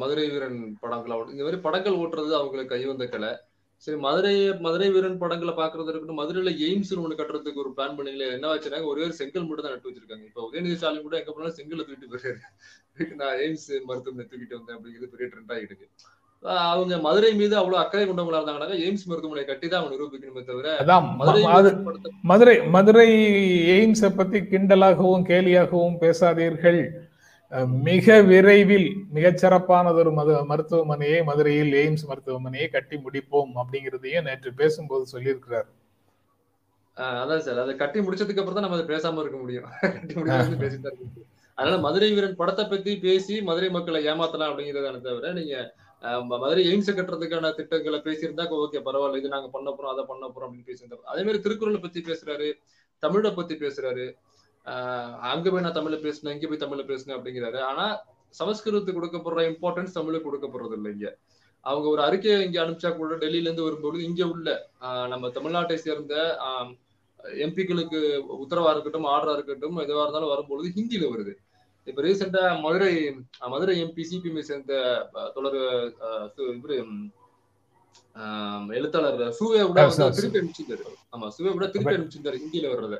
மதுரை வீரன் படங்கள் இந்த மாதிரி படங்கள் ஓட்டுறது அவங்களுக்கு கைவந்த கலை. சரி மதுரை மதுரை வீரன் படங்களை பாக்குறது இருக்கட்டும் மதுரையில எய்ம்ஸ் ஒண்ணு கட்டுறதுக்கு ஒரு பிளான் பண்ணீங்களே என்ன வச்சுனா ஒரே ஒரு செங்கல் மட்டும் தான் நட்டு வச்சிருக்காங்க. இப்ப உதயநிதி ஸ்டாலின் கூட எங்க போனாலும் செங்கலை தூக்கிட்டு போயிருக்காரு நான் எய்ம்ஸ் மருத்துவமனை தூக்கிட்டு வந்தேன் அப்படிங்கிறது பெரிய ட்ரெண்ட் இருக்கு அவங்க மதுரை மீது அவ்வளவு அக்கறை கொண்டவங்களா இருந்தாங்கன்னா எய்ம்ஸ் மருத்துவமனை கட்டி தான் அவங்க நிரூபிக்கணுமே தவிர மதுரை மதுரை எய்ம்ஸை பத்தி கிண்டலாகவும் கேலியாகவும் பேசாதீர்கள். மிக விரைவில் மிகச்சிறப்பானதொரு மது மருத்துவமனையை மதுரையில் எய்ம்ஸ் மருத்துவமனையை கட்டி முடிப்போம் அப்படிங்கிறதையும் நேற்று பேசும்போது சொல்லியிருக்கிறார். அதான் சார். அதை கட்டி முடிச்சதுக்கு அப்புறம் தான் நம்ம அதை பேசாம இருக்க முடியும். கட்டி அதனால மதுரை வீரன் படத்தை பத்தி பேசி மதுரை மக்களை ஏமாத்தலாம் அப்படிங்கிறதான தவிர நீங்க மதுரை எய்ம்ஸ் கட்டுறதுக்கான திட்டங்களை பேசியிருந்தா ஓகே பரவாயில்ல. இது நாங்க பண்ண போறோம் அதை பண்ண போறோம் அப்படின்னு பேசியிருந்தோம் அதே மாதிரி திருக்குறளை பத்தி பேசுறாரு தமிழை பத்தி பேசுறாரு. அங்க போய் நான் தமிழ்ல பேசினேன் இங்க போய் தமிழ்ல பேசினேன் அப்படிங்கிறாரு. ஆனா சமஸ்கிருதத்துக்கு கொடுக்கப்படுற இம்பார்ட்டன்ஸ் தமிழுக்கு கொடுக்கப்படுறது இல்லை இங்க. அவங்க ஒரு அறிக்கையை இங்க அனுப்பிச்சா கூட டெல்லியில இருந்து வரும்போது இங்க உள்ள நம்ம தமிழ்நாட்டை சேர்ந்த எம்பிக்களுக்கு உத்தரவா இருக்கட்டும் ஆர்டரா இருக்கட்டும் எதுவா இருந்தாலும் வரும்பொழுது ஹிந்தியில வருது. இப்ப ரீசெண்டா மதுரை மதுரை எம்பி சிபிஎம் சேர்ந்த தொடர் இவரு எழுத்தாளர் சூவே விட திருப்பி அனுப்பிச்சிருந்தாரு. ஆமா சூவே விட திருப்பி அனுப்பிச்சிருந்தாரு ஹிந்தியில வர்றத.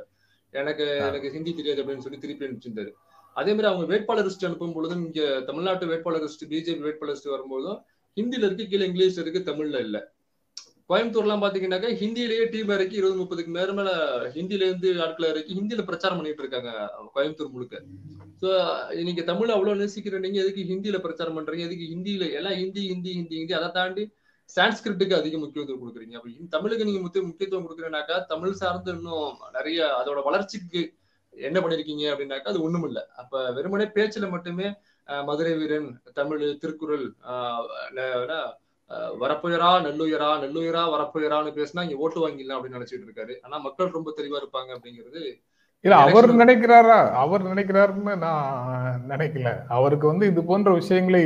எனக்கு எனக்கு ஹிந்தி தெரியாது அப்படின்னு சொல்லி திருப்பி அனுப்பிச்சிருந்தாரு. அதே மாதிரி அவங்க வேட்பாளர் லிஸ்ட் அனுப்பும் பொழுதும் இங்க தமிழ்நாட்டு வேட்பாளர் லிஸ்ட் பிஜேபி வேட்பாளர் லிஸ்ட் வரும்போதும் ஹிந்தில இருக்கு கீழே இங்கிலீஷ் இருக்கு தமிழ்ல இல்ல. கோயம்புத்தூர் எல்லாம் பாத்தீங்கன்னாக்கா ஹிந்திலேயே டீம் இறக்கி இருபது முப்பதுக்கு மேல மேல ஹிந்தில இருந்து ஆட்களை இறக்கி ஹிந்தில பிரச்சாரம் பண்ணிட்டு இருக்காங்க கோயம்புத்தூர் முழுக்க. சோ நீங்க தமிழ் அவ்வளவு நேசிக்கிற நீங்க எதுக்கு ஹிந்தியில பிரச்சாரம் பண்றீங்க எதுக்கு ஹிந்தியில எல்லாம் ஹிந்தி ஹிந்தி ஹிந்தி ஹிந்தி அதை தாண்டி சான்ஸ்கிரிட்டுக்கு அதிக முக்கியத்துவம் கொடுக்குறீங்க. அப்ப தமிழுக்கு நீங்க முக்கிய முக்கியத்துவம் கொடுக்குறீங்கனாக்கா தமிழ் சார்ந்து இன்னும் நிறைய அதோட வளர்ச்சிக்கு என்ன பண்ணிருக்கீங்க அப்படின்னாக்கா அது ஒண்ணும் இல்ல. அப்ப வெறுமனே பேச்சுல மட்டுமே மதுரை வீரன் தமிழ் திருக்குறள் வரப்புயரா நெல்லுயரா நெல்லுயரா வரப்புயரான்னு பேசினா இங்க ஓட்டு வாங்கிடலாம் அப்படின்னு நினைச்சிட்டு இருக்காரு. ஆனா மக்கள் ரொம்ப தெளிவா இருப்பாங்க அப்படிங்கிறது இல்ல அவர் நினைக்கிறாரா? அவர் நினைக்கிறாருன்னு நான் நினைக்கல. அவருக்கு வந்து இது போன்ற விஷயங்களை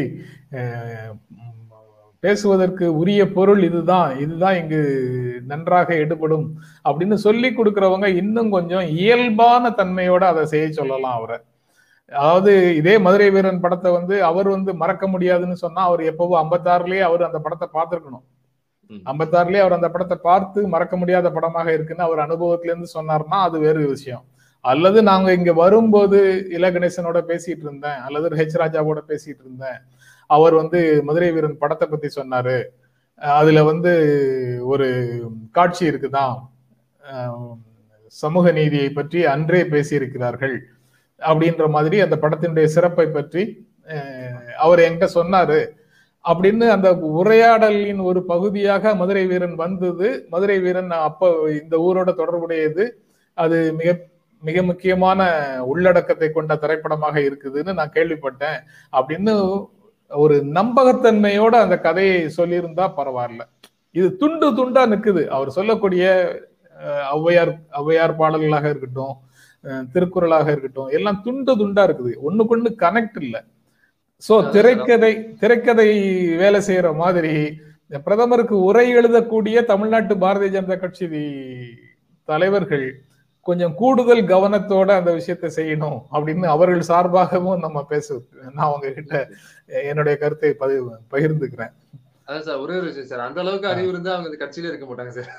பேசுவதற்கு உரிய பொருள் இதுதான் இதுதான் இங்கு நன்றாக எடுபடும் அப்படின்னு சொல்லி கொடுக்கறவங்க இன்னும் கொஞ்சம் இயல்பான தன்மையோட அதை செய்ய சொல்லலாம் அவரை. அதாவது இதே மதுரை வீரன் படத்தை வந்து அவர் வந்து மறக்க முடியாதுன்னு சொன்னா அவர் எப்பவோ ஐம்பத்தாறுலயே அவர் அந்த படத்தை பார்த்திருக்கணும். ஐம்பத்தாறுலயே அவர் அந்த படத்தை பார்த்து மறக்க முடியாத படமாக இருக்குன்னு அவர் அனுபவத்துல இருந்து சொன்னார்னா அது வேறு விஷயம். அல்லது நாங்க இங்க வரும்போது இல கணேசனோட பேசிட்டு இருந்தேன் அல்லது ஹெச் ராஜாவோட பேசிட்டு இருந்தேன் அவர் வந்து மதுரை வீரன் படத்தை பத்தி சொன்னாரு. அதுல வந்து ஒரு காட்சி இருக்குதான் சமூக நீதியை பற்றி அன்றே பேசியிருக்கிறார்கள் அப்படின்ற மாதிரி அந்த படத்தினுடைய சிறப்பை பற்றி அவர் என்கிட்ட சொன்னாரு. அப்படின்னு அந்த உரையாடலின் ஒரு பகுதியாக மதுரை வீரன் வந்தது. மதுரை வீரன் அப்ப இந்த ஊரோட தொடர்புடையது. அது மிக மிக முக்கியமான உள்ளடக்கத்தை கொண்ட திரைப்படமாக இருக்குதுன்னு நான் கேள்விப்பட்டேன். அப்படின்னு ஒரு நம்பகத்தன்மையோட அந்த கதையை சொல்லியிருந்தா பரவாயில்ல. இது துண்டு துண்டா நிக்குது. அவர் சொல்லக்கூடிய ஔவையார் ஔவையார் பாடல்களாக இருக்கட்டும் திருக்குறளாக இருக்கட்டும் எல்லாம் துண்டு துண்டா இருக்குது. ஒண்ணுக்கொண்ணு கனெக்ட் இல்ல. சோ திரைக்கதை திரைக்கதை வேலை செய்யற மாதிரி பிரதமருக்கு உரை எழுதக்கூடிய தமிழ்நாட்டு பாரதிய ஜனதா கட்சி தலைவர்கள் கொஞ்சம் கூடுதல் கவனத்தோட அந்த விஷயத்தை செய்யணும் அப்படின்னு அவர்கள் சார்பாகவும் நம்ம பேச நான் அவங்க கிட்ட என்னுடைய கருத்தை பதிவு பகிர்ந்துக்கிறேன். அதான் சார் ஒரே ஒரு விஷயம் சார். அந்த அளவுக்கு அறிவு இருந்தா அவங்க கட்சியில இருக்க மாட்டாங்க சார்.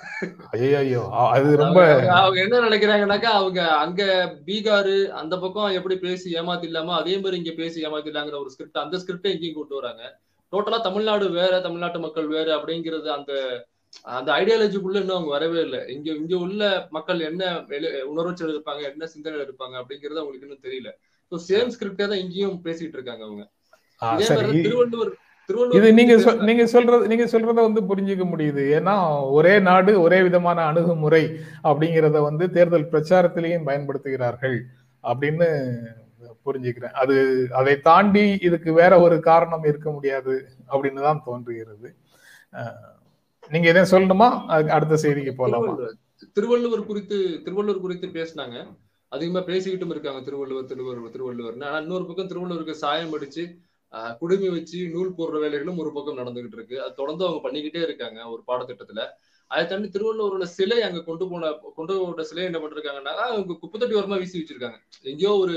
ஐயோ ஐயோ அது ரொம்ப அவங்க- என்ன நினைக்கிறாங்கன்னாக்கா அவங்க அங்க பீகார் அந்த பக்கம் எப்படி பேசி ஏமாத்திடலாமோ அதே மாதிரி இங்க பேசி ஏமாத்திடலாங்கிற ஒரு ஸ்கிரிப்ட் அந்த ஸ்கிரிப்டை இங்கேயும் கொண்டு வராங்க. டோட்டலா தமிழ்நாடு வேற தமிழ்நாட்டு மக்கள் வேற அப்படிங்கிறது அந்த அந்த ஐடியாலஜிக்குள்ள இன்னும் அவங்க வரவே இல்லை. இங்க இங்க உள்ள மக்கள் என்ன உணர்வுச்சல் இருப்பாங்க என்ன சிந்தனை இருப்பாங்க அப்படிங்கிறது அவங்களுக்கு இன்னும் தெரியல. ஸோ சேம் ஸ்கிரிப்டே தான் இங்கேயும் பேசிட்டு இருக்காங்க அவங்க. இதே மாதிரி திருவள்ளுவர் இது நீங்க நீங்க சொல்றது நீங்க சொல்றத வந்து புரிஞ்சுக்க முடியுது. ஏன்னா ஒரே நாடு ஒரே விதமான அணுகுமுறை அப்படிங்கிறத வந்து தேர்தல் பிரச்சாரத்திலையும் பயன்படுத்துகிறார்கள் அப்படின்னு புரிஞ்சுக்கிறேன். அது அதை தாண்டி இதுக்கு வேற ஒரு காரணம் இருக்க முடியாது அப்படின்னு தான் தோன்றுகிறது. நீங்க எதையும் சொல்லணுமா? அடுத்த செய்திக்கு போலாமா? திருவள்ளுவர் குறித்து திருவள்ளுவர் குறித்து பேசினாங்க. அதிகமா பேசிக்கிட்டும் இருக்காங்க திருவள்ளுவர் திருவள்ளுவர் திருவள்ளுவர்னு. ஆனா இன்னொரு பக்கம் திருவள்ளுவருக்கு சாயம் அடிச்சு குடுமி வச்சு நூல் போடுற வேலைகளும் ஒரு பக்கம் நடந்துகிட்டு இருக்கு. அது தொடர்ந்து அவங்க பண்ணிக்கிட்டே இருக்காங்க ஒரு பாடத்திட்டத்துல. அதை தாண்டி திருவள்ளுவரோட சிலை அங்க கொண்டு போன கொண்டு போன சிலை என்ன பண்ணிருக்காங்கன்னா அவங்க குப்பத்தட்டி ஓரமா வீசி வச்சிருக்காங்க. எங்கேயோ ஒரு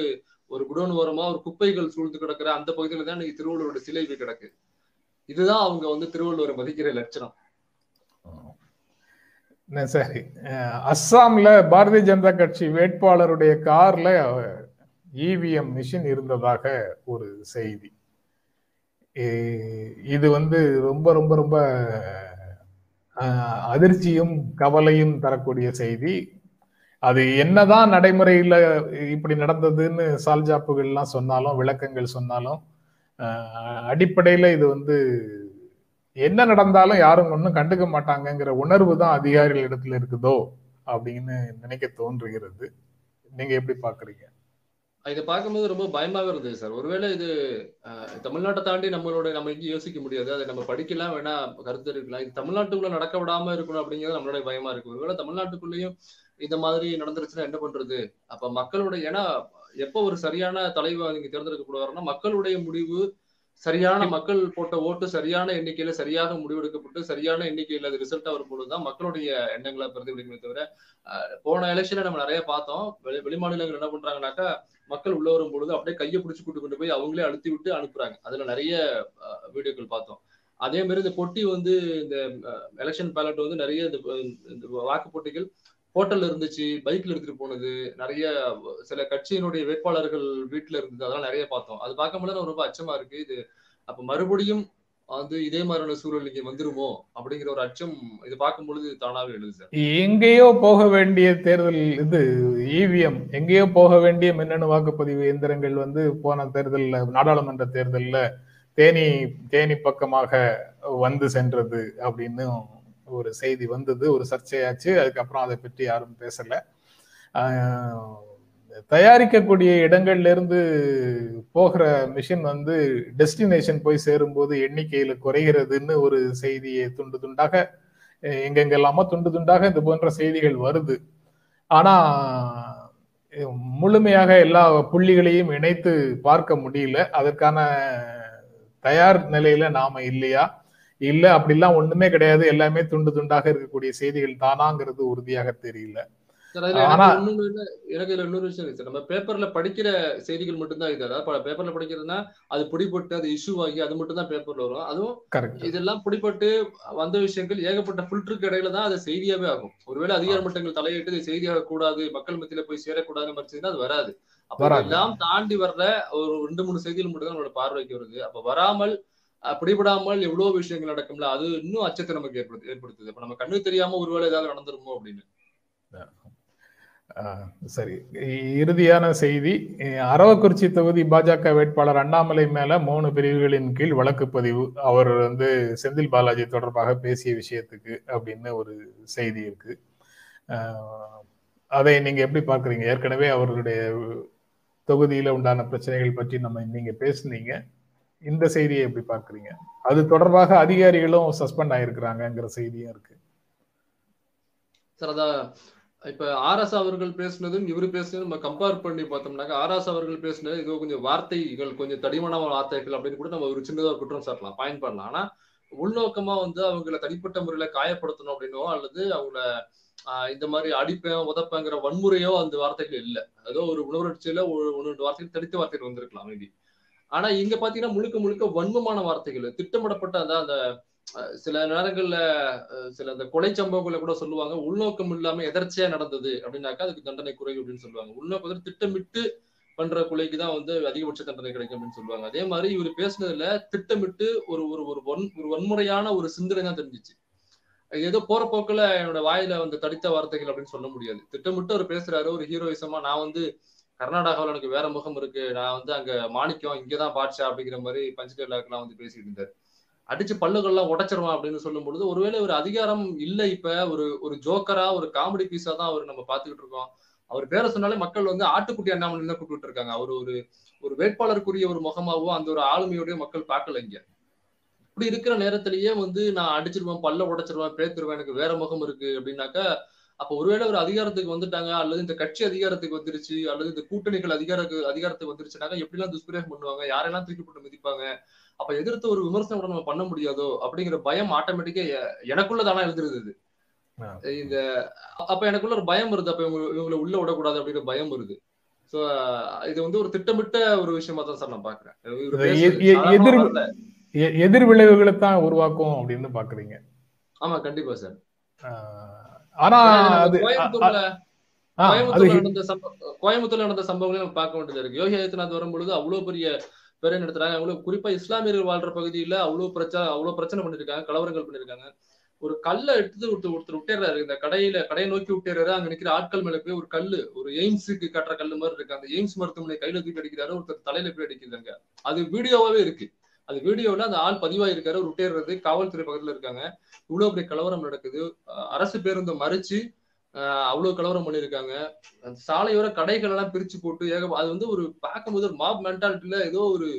ஒரு குடோன் ஓரமா ஒரு குப்பைகள் சூழ்ந்து கிடக்குற அந்த பகுதியில தான் இன்னைக்கு திருவள்ளுவரோட சிலை போய் கிடக்கு. இதுதான் அவங்க வந்து திருவள்ளுவரை மதிக்கிற லட்சணம். சரி. அஸ்ஸாம்ல பாரதிய ஜனதா கட்சி வேட்பாளருடைய கார்ல இவிஎம் மிஷின் இருந்ததாக ஒரு செய்தி. இது வந்து ரொம்ப ரொம்ப ரொம்ப அதிர்ச்சியும் கவலையும் தரக்கூடிய செய்தி. அது என்னதான் நடைமுறையில் இப்படி நடந்ததுன்னு சால்ஜாப்புகள்லாம் சொன்னாலும் விளக்கங்கள் சொன்னாலும் அடிப்படையில் இது வந்து என்ன நடந்தாலும் யாரும் ஒன்றும் கண்டுக்க மாட்டாங்கங்கிற உணர்வு தான் அதிகாரிகள் இடத்துல இருக்குதோ அப்படின்னு நினைக்க தோன்றுகிறது. நீங்க எப்படி பாக்குறீங்க இதை பார்க்கும்போது ரொம்ப பயமாக இருந்தது சார். ஒருவேளை இது அஹ், தமிழ்நாட்டை தாண்டி நம்மளோட நம்ம எங்கேயும் யோசிக்க முடியாது. அதை நம்ம படிக்கலாம் வேணா கருத்து இருக்கலாம். இது தமிழ்நாட்டுக்குள்ள நடக்க விடாம இருக்கணும் அப்படிங்கிறது நம்மளோட பயமா இருக்கு. ஒருவேளை தமிழ்நாட்டுக்குள்ளேயும் இந்த மாதிரி நடந்துருச்சுன்னா என்ன பண்றது? அப்ப மக்களுடைய ஏன்னா எப்போ ஒரு சரியான தலைவர் நீங்க கூடாதுன்னா மக்களுடைய முடிவு சரியான மக்கள் போட்ட ஓட்டு சரியான எண்ணிக்கையில சரியாக முடிவெடுக்கப்பட்டு சரியான எண்ணிக்கையில அது ரிசல்ட் வரும் பொழுதுதான் மக்களுடைய எண்ணங்களை பிரதிபலிக்குமே தவிர போன எலெக்ஷன்ல நம்ம நிறைய பார்த்தோம். வெளி வெளிமாநிலங்கள் என்ன பண்றாங்கன்னாக்கா மக்கள் உள்ள வரும் பொழுது அப்படியே கையை பிடிச்சு கூட்டு கொண்டு போய் அவங்களே அழுத்தி விட்டு அனுப்புறாங்க. அதுல நிறைய வீடியோக்கள் பார்த்தோம். அதே மாதிரி இந்த பொட்டி வந்து இந்த எலெக்ஷன் பேலட் வந்து நிறைய இந்த வாக்கு போட்டிகள் ஹோட்டல்ல இருந்துச்சு பைக்ல எடுத்துட்டு போனது நிறைய சில கட்சியினுடைய வேட்பாளர்கள் வீட்டுல இருந்தது அதெல்லாம் நிறைய பார்த்தோம். அது பார்க்கும்போது எனக்கு ரொம்ப அச்சமா இருக்கு. இது அப்ப மறுபடியும் வந்து இதே மாதிரியான சூழல் இங்க வந்துருமோ அப்படிங்கிற ஒரு அச்சம் இது பார்க்கும் பொழுது தானாவே எழுது சார். எங்கேயோ போக வேண்டிய தேர்தல் இது இவிஎம் எங்கேயோ போக வேண்டிய மின்னணு வாக்குப்பதிவு எந்திரங்கள் வந்து போன தேர்தல்ல நாடாளுமன்ற தேர்தல்ல தேனி தேனி பக்கமாக வந்து சென்றது அப்படின்னு ஒரு செய்தி வந்தது ஒரு சர்ச்சையாச்சு. அதுக்கப்புறம் அதை பற்றி யாரும் பேசல. தயாரிக்கக்கூடிய இடங்கள்ல இருந்து போகிற மிஷின் வந்து டெஸ்டினேஷன் போய் சேரும்போது எண்ணிக்கையில குறைகிறதுன்னு ஒரு செய்தியை துண்டு துண்டாக எங்கெங்கெல்லாமோ துண்டு துண்டாக இது போன்ற செய்திகள் வருது. ஆனா முழுமையாக எல்லா புள்ளிகளையும் இணைத்து பார்க்க முடியல. அதற்கான தயார் நிலையில நாம இல்லையா? இல்ல அப்படிலாம் ஒண்ணுமே கிடையாது. எல்லாமே துண்டு துண்டாக இருக்கக்கூடிய செய்திகள் தானாங்கிறது உறுதியாக தெரியல. எனக்கு இதுல இன்னொரு விஷயம் இருக்கு சார். நம்ம பேப்பர்ல படிக்கிற செய்திகள் மட்டும்தான் இது அதாவது பேப்பர்ல படிக்கிறதுனா அது பிடிபட்டு அது இஷ்யூ ஆகி அது மட்டும் தான் பேப்பர்ல வரும். அதுவும் இதெல்லாம் பிடிபட்டு வந்த விஷயங்கள் ஏகப்பட்ட ஃபில்டருக்கு இடையில தான் அது செய்தியாவே ஆகும். ஒருவேளை அதிகார மட்டங்கள் தலையிட்டு செய்தியாக கூடாது மக்கள் மத்தியில போய் சேரக்கூடாதுன்னு மறைச்சதுன்னா அது வராது. அப்ப. இதெல்லாம் தாண்டி வர்ற ஒரு ரெண்டு மூணு செய்திகள் மட்டும் தான் நம்மளோட பார்வைக்கு வருது. அப்ப வராமல் பிடிபடாமல் எவ்வளவு விஷயங்கள் நடக்கும்ல அது இன்னும் அச்சத்தை நமக்கு ஏற்படுத்து ஏற்படுத்துது. இப்ப நம்ம கண்ணு தெரியாம ஒருவேளை ஏதாவது நடந்துருமோ அப்படின்னு. சரி. இறுதியான செய்தி அரவக்குறிச்சி தொகுதி பாஜக வேட்பாளர் அண்ணாமலை மேல மூணு பிரிவுகளின் கீழ் வழக்கு பதிவு. அவர் வந்து செந்தில் பாலாஜி தொடர்பாக பேசிய விஷயத்துக்கு அப்படின்னு ஒரு செய்தி இருக்கு. அதை நீங்க எப்படி பார்க்குறீங்க? ஏற்கனவே அவர்களுடைய தொகுதியில உண்டான பிரச்சனைகள் பற்றி நம்ம நீங்க பேசுனீங்க. இந்த செய்தியை எப்படி பார்க்கறீங்க? அது தொடர்பாக அதிகாரிகளும் சஸ்பெண்ட் ஆயிருக்கிறாங்கங்கிற செய்தியும் இருக்கு. சார் அதான் இப்ப ஆர்எஸ் அவர்கள் பேசுனதும் இவரு பேசினதும் நம்ம கம்பேர் பண்ணி பார்த்தோம்னாக்க ஆர்எஸ் அவர்கள் பேசுனது இதோ கொஞ்சம் வார்த்தைகள் கொஞ்சம் தடிமனான வார்த்தைகள் அப்படின்னு கூட நம்ம ஒரு சின்னதாக குற்றம் சாட்டலாம் பாயிண்ட் பண்ணலாம். ஆனா உள்நோக்கமா வந்து அவங்கள தனிப்பட்ட முறையில காயப்படுத்தணும் அப்படின்னோ அல்லது அவங்கள ஆஹ் இந்த மாதிரி அடிப்பேன் உதப்பேங்கிற வன்முறையோ அந்த வார்த்தைகள் இல்லை. ஏதோ ஒரு உணர்ச்சியில ஒரு ஒன்று ரெண்டு வார்த்தைகள் தடித்த வார்த்தைகள் வந்திருக்கலாம் மேபி ஆனா இங்க பாத்தீங்கன்னா முழுக்க முழுக்க வன்மமான வார்த்தைகள் திட்டமிடப்பட்ட அந்த அந்த சில நேரங்கள்ல சில அந்த கொலை சம்பவங்களை கூட சொல்லுவாங்க. உள்நோக்கம் இல்லாம எதர்ச்சியா நடந்தது அப்படின்னாக்கா அதுக்கு தண்டனை குறை அப்படின்னு சொல்லுவாங்க. உள்நோக்கம் திட்டமிட்டு பண்ற கொலைக்கு தான் வந்து அதிகபட்ச தண்டனை கிடைக்கும் அப்படின்னு சொல்லுவாங்க. அதே மாதிரி இவர் பேசுனதுல திட்டமிட்டு ஒரு ஒரு ஒரு வன் ஒரு வன்முறையான ஒரு சிந்தனை தான் தெரிஞ்சிச்சு. ஏதோ போற போக்குல என்னோட வாயில வந்து தடித்த வார்த்தைகள் அப்படின்னு சொல்ல முடியாது. திட்டமிட்டு அவர் பேசுறாரு ஒரு ஹீரோயிசமா நான் வந்து கர்நாடகாவில் எனக்கு வேற முகம் இருக்கு. நான் வந்து அங்க மாணிக்கம் இங்கதான் பாட்ஷா அப்படிங்கிற மாதிரி பஞ்சடேலாக்கெல்லாம் வந்து பேசிட்டு இருந்தார். அடிச்சு பல்லுகள்லாம் உடைச்சிருவான் அப்படின்னு சொல்லும் பொழுது ஒருவேளை ஒரு அதிகாரம் இல்ல இப்ப ஒரு ஒரு ஜோக்கரா ஒரு காமெடி பீஸா தான் அவர் நம்ம பாத்துக்கிட்டு இருக்கோம். அவர் பேரை சொன்னாலே மக்கள் வந்து ஆட்டுக்குட்டி அண்ணாமலை தான் கூப்பிட்டு இருக்காங்க. அவர் ஒரு ஒரு வேட்பாளருக்குரிய ஒரு முகமாவோ அந்த ஒரு ஆளுமையோடய மக்கள் பார்க்கல இங்க. இப்படி இருக்கிற நேரத்திலேயே வந்து நான் அடிச்சிருவேன் பல்ல உடைச்சிருவேன் பேத்துருவேன் எனக்கு வேற முகம் இருக்கு அப்படின்னாக்கா அப்ப ஒருவேளை ஒரு அதிகாரத்துக்கு வந்துட்டாங்க அல்லது இந்த கட்சி அதிகாரத்துக்கு வந்துருச்சு அல்லது இந்த கூட்டணிகள் அதிகார அதிகாரத்துக்கு வந்துருச்சுனாக்கா எப்படிலாம் துஷ்பிரயோகம் பண்ணுவாங்க யாரெல்லாம் தூக்கி போட்டு மிதிப்பாங்க அப்ப எதிர்த்து ஒரு விமர்சனம் கூட நம்ம பண்ண முடியாதோ அப்படிங்கிற பயம் ஆட்டோமேட்டிக்கா எனக்குள்ள தானா எழுந்திருது இந்த அப்ப எனக்குள்ள ஒரு பயம் வருது அப்ப இவங்க இவங்களை உள்ள விடக்கூடாது அப்படிங்கிற பயம் வருது. சோ இது வந்து ஒரு திட்டமிட்ட ஒரு விஷயமா தான் சார் நான் பாக்குறேன். எதிர் விளைவுகளை தான் உருவாக்கும் அப்படின்னு பாக்குறீங்க. ஆமா கண்டிப்பா சார். ஆனா கோயம்புத்தூர்ல கோயம்புத்தூர்ல நடந்த கோயம்புத்தூர்ல நடந்த சம்பவங்களையும் நம்ம பார்க்க வேண்டியது இருக்கு. யோகி ஆதித்யநாத் வரும்பொழுது அவ்வளவு பெரிய பேரை நடத்துறாங்க அவ்வளவு குறிப்பா இஸ்லாமியர்கள் வாழ்ற பகுதியில அவ்வளவு பிரச்சனை அவ்வளவு பிரச்சனை பண்ணிருக்காங்க கலவரங்கள் பண்ணிருக்காங்க. ஒரு கல்லை எடுத்து ஒருத்தர் ஒருத்தர் விட்டுறாரு. இந்த கடையில கடையை நோக்கி விட்டுறாரு. அங்க நிக்கிற ஆட்கள் மேல போய் ஒரு கல்லு ஒரு எய்ம்ஸுக்கு கட்டுற கல்லு மாதிரி இருக்கு. அந்த எய்ம்ஸ் மருத்துவமனை கையில தூக்கி அடிக்கிறாரு. ஒருத்தர் தலையில போய் அடிக்கிறாங்க. அது வீடியோவாவே இருக்கு. அது வீடியோல அந்த ஆள் பதிவாயிருக்காரு ஒரு விட்டேறது காவல்துறை பக்கத்துல இருக்காங்க. இவ்வளவு பெரிய கலவரம் நடக்குது. அரசு பேருந்தை மறிச்சு அவ்வளோ அவ்வளவு கலவரம் பண்ணியிருக்காங்க. அந்த சாலையோர கடைகள் எல்லாம் பிரிச்சு போட்டு ஏக அது வந்து ஒரு பார்க்கும்போது ஒரு மாப் மென்டாலிட்டியில ஏதோ ஒரு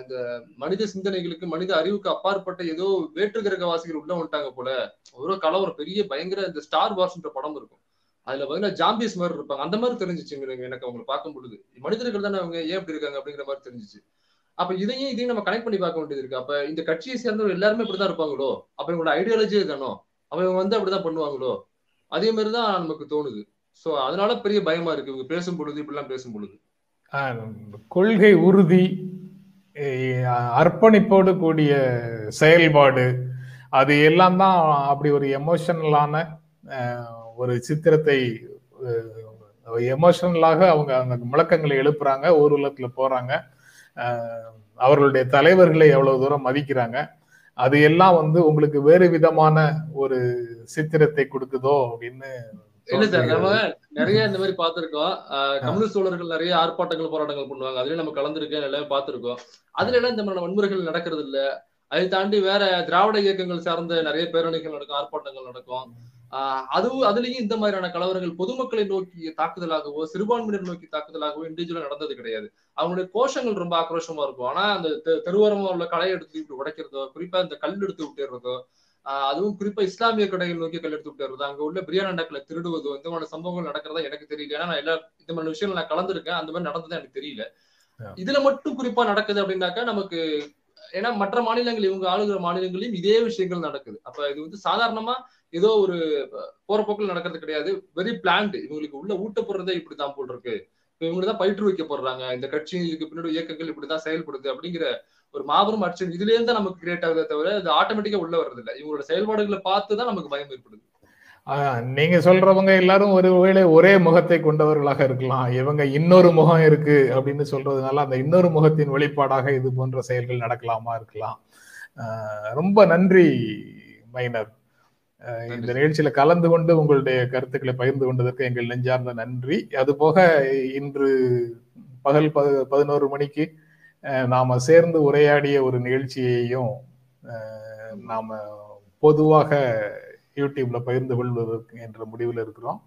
இந்த மனித சிந்தனைகளுக்கு மனித அறிவுக்கு அப்பாற்பட்ட ஏதோ வேற்று கிரக வாசிகள் உள்ள வந்துட்டாங்க போல. ஒரு கலவரம் பெரிய பயங்கர இந்த ஸ்டார் வார்ஸ்ன்ற படம் இருக்கும். அதுல பாத்தீங்கன்னா ஜாம்பிஸ் மாதிரி இருப்பாங்க. அந்த மாதிரி தெரிஞ்சிச்சு எனக்கு அவங்களை பார்க்கும் பொழுது. மனிதர்கள் தானே அவங்க? ஏன் இப்படி இருக்காங்க? அப்படிங்கிற மாதிரி தெரிஞ்சிச்சு. அப்ப இதையும் இதையும் நம்ம கனெக்ட் பண்ணி பார்க்க வேண்டியது இருக்கு. அப்ப இந்த கட்சியை சேர்ந்தவங்க எல்லாருமே இப்படிதான் இருப்பாங்களோ? அப்ப இவங்களோட ஐடியாலஜி தானோ? அப்ப இவங்க வந்து அப்படிதான் பண்ணுவாங்களோ? அதே மாதிரிதான் நமக்கு தோணுது. சோ அதனால பெரிய பயமா இருக்கு. இவங்க பேசும் பொழுது இப்படிலாம் பேசும் பொழுது. கொள்கை உறுதி அர்ப்பணிப்போடு கூடிய செயல்பாடு அது எல்லாம் தான் அப்படி ஒரு எமோஷனலான ஒரு சித்திரத்தை எமோஷனலாக அவங்க அந்த முழக்கங்களை எழுப்புறாங்க ஊர்வலத்தில் போறாங்க. அவர்களுடைய தலைவர்களை எவ்வளவு தூரம் மதிக்கிறாங்க? அது எல்லாம் வந்து உங்களுக்கு வேறு விதமான ஒரு சித்திரத்தை கொடுக்குதோ அப்படின்னு இல்ல சார் நம்ம நிறைய இந்த மாதிரி பார்த்திருக்கோம். ஆஹ் கம்யூனிஸ்ட் தோழர்கள் நிறைய ஆர்ப்பாட்டங்கள் போராட்டங்கள் பண்ணுவாங்க. அதுலயும் நம்ம கலந்துருக்கேன் எல்லாம் பார்த்திருக்கோம். அதுல எல்லாம் இந்த மாதிரி வன்முறைகள் நடக்கிறது இல்ல அதை தாண்டி வேற திராவிட இயக்கங்கள் சார்ந்த நிறைய பேரணிகள் நடக்கும் ஆர்ப்பாட்டங்கள் நடக்கும். அதுவும் அதுலயும் இந்த மாதிரியான கலவரங்கள் பொதுமக்களை நோக்கி தாக்குதலாகவோ சிறுபான்மையினர் நோக்கி தாக்குதலாகவோ இண்டிவிஜுவலா நடந்தது கிடையாது. அவங்களுடைய கோஷங்கள் ரொம்ப ஆக்ரோஷமா இருக்கும். ஆனா அந்த தெருவோரமா உள்ள கடையை எடுத்து இப்படி உடைக்கிறதோ குறிப்பா இந்த கல் எடுத்து விட்டுறதோ அதுவும் குறிப்பா இஸ்லாமிய கடைகள் நோக்கி கல் எடுத்து விட்டுறது அங்க உள்ள பிரியாணி அண்டாக்களை திருடுவதோ இந்த மாதிரி சம்பவங்கள் நடக்கிறதா எனக்கு தெரியல. ஏன்னா நான் எல்லா இந்த மாதிரி விஷயங்கள் நான் கலந்துருக்கேன். அந்த மாதிரி நடந்ததா எனக்கு தெரியல. இதுல மட்டும் குறிப்பா நடக்குது அப்படின்னாக்கா நமக்கு ஏன்னா மற்ற மாநிலங்கள் இவங்க ஆளுகிற மாநிலங்களையும் இதே விஷயங்கள் நடக்குது. அப்ப இது வந்து சாதாரணமா ஏதோ ஒரு போற போக்கில் நடக்கிறது கிடையாது. வெரி பிளான்டு இவங்களுக்கு உள்ள ஊட்ட போடுறதே இப்படிதான் போல் இருக்கு. இப்ப இவங்க தான் பயிற்றுவிக்க போடுறாங்க இந்த கட்சிகளுக்கு பின்னாடி இயக்கங்கள் இப்படிதான் செயல்படுது அப்படிங்கிற ஒரு மாபெரும் அச்சம் இதுல இருந்து நமக்கு கிரியேட் ஆகுதே தவிர அது ஆட்டோமேட்டிக்கா உள்ள வர்றது இல்லை இவங்களோட செயல்பாடுகளை பார்த்து தான் நமக்கு பயம் ஏற்படுது. நீங்க சொல்றவங்க எல்லாரும் ஒருவேளை ஒரே முகத்தை கொண்டவர்களாக இருக்கலாம். இவங்க இன்னொரு முகம் இருக்கு அப்படின்னு சொல்றதுனால அந்த இன்னொரு முகத்தின் வெளிப்பாடாக இது போன்ற செயல்கள் நடக்கலாமா இருக்கலாம். ரொம்ப நன்றி மைனர். இந்த நிகழ்ச்சியில கலந்து கொண்டு உங்களுடைய கருத்துக்களை பகிர்ந்து கொண்டதற்கு எங்கள் நெஞ்சார்ந்த நன்றி. அது போக இன்று பகல் பதினோரு மணிக்கு நாம சேர்ந்து உரையாடிய ஒரு நிகழ்ச்சியையும் நாம பொதுவாக யூடியூப்ல பகிர்ந்து கொள்வதற்கு என்ற முடிவில் இருக்கிறோம்.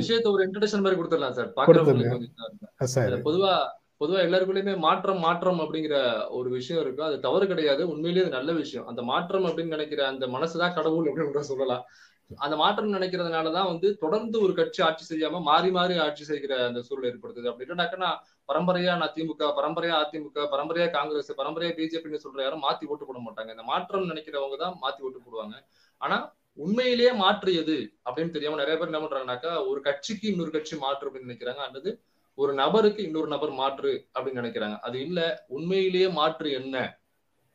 விஷயத்த ஒரு இன்ட்ரடக்ஷன் மாதிரி கொடுத்துடலாம் சார். பாக்குறவங்களுக்கு பொதுவா பொதுவா எல்லாருக்குள்ளயுமே மாற்றம் மாற்றம் அப்படிங்கிற ஒரு விஷயம் இருக்கு அது தவறு கிடையாது. உண்மையிலேயே அது நல்ல விஷயம். அந்த மாற்றம் அப்படின்னு நினைக்கிற அந்த மனசுதான் கடவுள் அப்படின்னு கூட சொல்லலாம். அந்த மாற்றம் நினைக்கிறதுனாலதான் வந்து தொடர்ந்து ஒரு கட்சி ஆட்சி செய்யாம மாறி மாறி ஆட்சி செய்கிற அந்த சூழல் ஏற்படுத்துது. அப்படின்னாக்கா பரம்பரையா நான் திமுக பரம்பரையா அதிமுக பரம்பரையா காங்கிரஸ் பரம்பரையா பிஜேபின்னு சொல்ற யாரும் மாத்தி ஓட்டு போட மாட்டாங்க. இந்த மாற்றம் நினைக்கிறவங்க தான் மாத்தி ஓட்டு போடுவாங்க. ஆனா உண்மையிலேயே மாற்று எது? அப்படின்னு தெரியாம நிறைய பேர் என்ன பண்றாங்கனாக்கா ஒரு கட்சிக்கு இன்னொரு கட்சி மாற்று அப்படின்னு நினைக்கிறாங்க அல்லது ஒரு நபருக்கு இன்னொரு நபர் மாற்று அப்படின்னு நினைக்கிறாங்க. அது இல்ல உண்மையிலேயே மாற்று என்ன?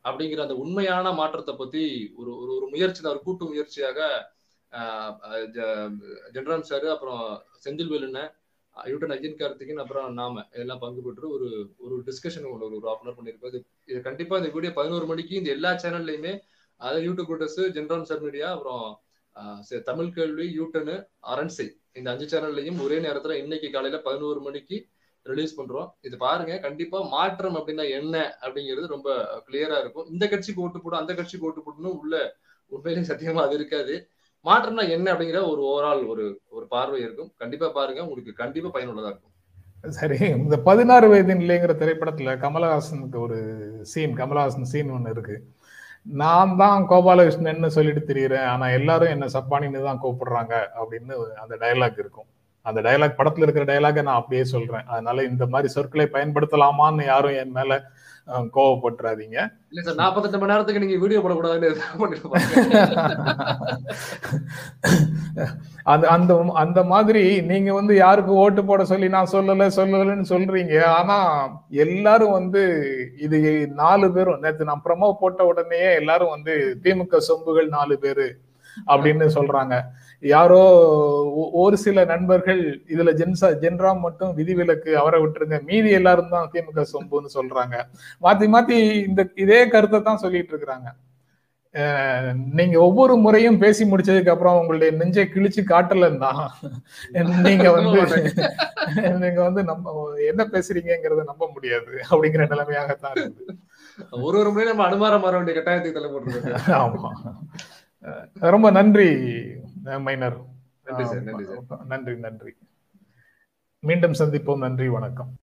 அப்படிங்கிற அந்த உண்மையான மாற்றத்தை பத்தி ஒரு ஒரு ஒரு முயற்சி ஒரு கூட்டு முயற்சியாக ஜென்ராம் சார் அப்புறம் செந்தில் வேலுன்னு யூட்டன் அஜின் கார்த்திகன் அப்புறம் நாம எல்லாம் பங்கு பெற்று ஒரு ஒரு டிஸ்கஷன் ஒரு ஒரு ஆஃப் அன் பண்ணிருக்கோம் இது இது கண்டிப்பா இந்த வீடியோ பதினோரு மணிக்கு இந்த எல்லா சேனல்லையுமே அதாவது யூடியூப் கூட்டஸ் ஜென்ரான் சார் மீடியா அப்புறம் தமிழ் கேள்வி யூட்டனு அரண்சை இந்த அஞ்சு சேனல்லையும் ஒரே நேரத்துல இன்னைக்கு காலையில பதினோரு மணிக்கு ரிலீஸ் பண்றோம். இது பாருங்க கண்டிப்பா மாற்றம் அப்படின்னா என்ன அப்படிங்கிறது ரொம்ப கிளியரா இருக்கும். இந்த கட்சிக்கு ஓட்டு போடும் அந்த கட்சிக்கு ஓட்டு போடணும் உள்ள உண்மையிலேயே சத்தியமா அது இருக்காது. மாற்றம்னா என்ன அப்படிங்கிற ஒரு ஓவரால் ஒரு ஒரு பார்வை இருக்கும். கண்டிப்பா பாருங்க உங்களுக்கு கண்டிப்பா பயனுள்ளதா இருக்கும். சரி இந்த பதினாறு வயது நிலைங்கிற திரைப்படத்துல கமலஹாசனுக்கு ஒரு சீன் கமலஹாசன் சீன் ஒன்று இருக்கு. நான் தான் கோபாலகிருஷ்ணன் சொல்லிட்டு தெரியுறேன். ஆனா எல்லாரும் என்ன சப்பானின்னு தான் கூப்பிடுறாங்க அப்படின்னு அந்த டயலாக் இருக்கும். அந்த டயலாக் படத்துல இருக்கிற டயலாக நான் அப்படியே சொல்றேன். அதனால இந்த மாதிரி சொற்களை பயன்படுத்தலாமான்னு யாரும் என் மேல கோவப்பட்டுறாதீங்க. இல்ல சார் நாற்பத்தெட்டு மணி நேரத்துக்கு நீங்க வீடியோ போடக்கூடாதுன்னு அந்த அந்த அந்த மாதிரி நீங்க வந்து யாருக்கு ஓட்டு போட சொல்லி நான் சொல்லல சொல்லலன்னு சொல்றீங்க. ஆனா எல்லாரும் வந்து இது நாலு பேரும் நேற்று நான் ப்ரமோ போட்ட உடனேயே எல்லாரும் வந்து திமுக சொம்புகள் நாலு பேரு. அப்படின்னு சொல்றாங்க. யாரோ ஒரு சில நண்பர்கள் இதுல ஜென்சா ஜென்ராம் மட்டும் விதிவிலக்கு அவரை விட்டுருங்க மீதி எல்லாரும் தான் திமுக சொம்புன்னு சொல்றாங்க. மாத்தி மாத்தி இந்த இதே கருத்தை தான் சொல்லிட்டு இருக்கிறாங்க. நீங்க ஒவ்வொரு முறையும் பேசி முடிச்சதுக்கு அப்புறம் உங்களுடைய நெஞ்சை கிழிச்சு காட்டலன்னா நீங்க வந்து நீங்க வந்து நம்ம என்ன பேசுறீங்கிறத நம்ப முடியாது அப்படிங்கிற நிலைமையாகத்தான் இருக்குது. ஒரு ஒரு முறையும் நம்ம அனுமாரம் வர வேண்டிய கட்டாயத்துக்கு தள்ளப்பட்டிருக்கு ஆமா. ரொம்ப நன்றி மைனர். நன்றி நன்றி. மீண்டும் சந்திப்போம். நன்றி வணக்கம்.